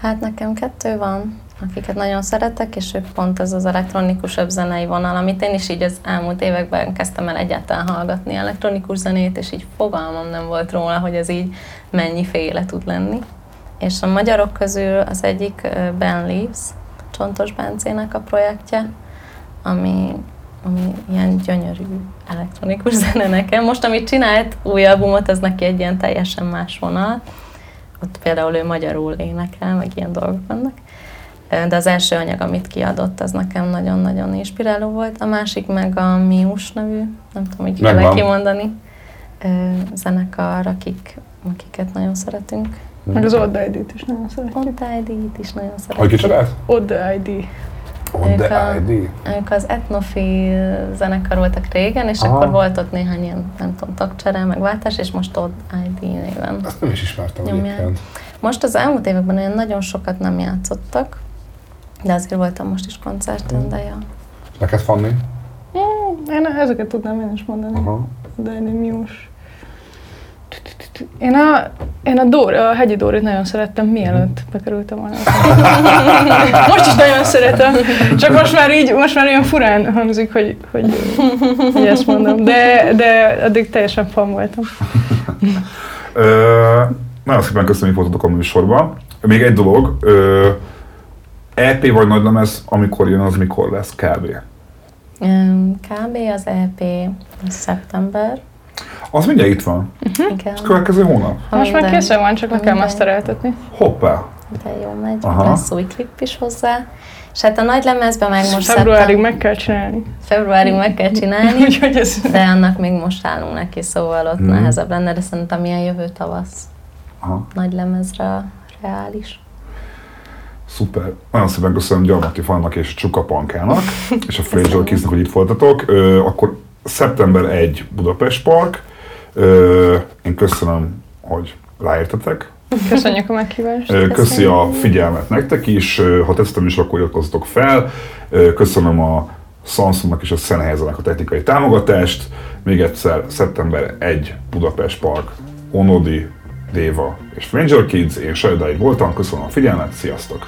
hát nekem kettő van, akiket nagyon szeretek, és ők pont ez az elektronikusabb zenei vonal, amit én is így az elmúlt években kezdtem el egyáltalán hallgatni elektronikus zenét, és így fogalmam nem volt róla, hogy ez így mennyiféle tud lenni. És a magyarok közül az egyik Ben Leaves, Csontos Bencének a projektje, ami, ami ilyen gyönyörű elektronikus zene nekem. Most, amit csinált új albumot, az neki egy ilyen teljesen más vonal. Ott például ő magyarul énekel, meg ilyen dolgok vannak. De az első anyag, amit kiadott, az nekem nagyon-nagyon inspiráló volt. A másik meg a Mius nevű, nem tudom, hogy kell kimondani, zenekar, akik, akiket nagyon szeretünk. Meg az Odd ID-t is nagyon szeretjük. Odd ID-t is nagyon szeretjük. Hogy kicsit Odd ID. Odd ID? Ők az etnofil zenekar voltak régen, és Aha. akkor volt ott néhány ilyen, nem tudom, tagcsere, meg váltás, és most Odd ID néven. Azt nem is ismertem egyébként. Most az elmúlt években olyan nagyon sokat nem játszottak, de azért voltam most is koncerten, de ja. Neked, Fanni? Mm, én ezeket tudnám én is mondani. Aha. De én Mius. Én a, én a, Dóri, a hegyi Dórit nagyon szerettem, mielőtt bekerültem volna. Most is nagyon szeretem, csak most már így, most már olyan furán hangzik, hogy, hogy, hogy ezt mondom, de, de addig teljesen fan voltam. Ö, nagyon szépen köszönöm, hogy voltatok a műsorban. Még egy dolog, ö, EP vagy nagylemez, amikor jön, az mikor lesz kb? Kb. az EP szeptember. Az mindjárt itt van. Uh-huh. Igen. Ez következő hónap. Ha Most már készen van, csak le kell mastereltetni. Hoppá. De jó megy, Aha. lesz új klip is hozzá. És hát a nagy lemezben meg most Februárig meg kell csinálni. Februárig meg kell csinálni, Úgyhogy ez... de annak még most állunk neki, szóval ott hmm. nehezebb lenne, de szerintem ilyen jövő tavasz. Aha. Nagy lemezre reális. Szuper. Nagyon szépen köszönöm Gyarmati Fannak és Csuka Pankának, és a Fraser Kissnek, hogy itt voltatok. Ö, akkor szeptember 1 Budapest Park. Én köszönöm, hogy ráértetek. Köszönjük a meghívást. Köszi a figyelmet nektek is. Ha tetszett is, akkor iratkozzatok fel. Köszönöm a Samsungnak és a Sennheisernek a technikai támogatást. Még egyszer szeptember 1 Budapest Park, Onodi, Déva és Stranger Kids. Én Sajodáig voltam, köszönöm a figyelmet, sziasztok!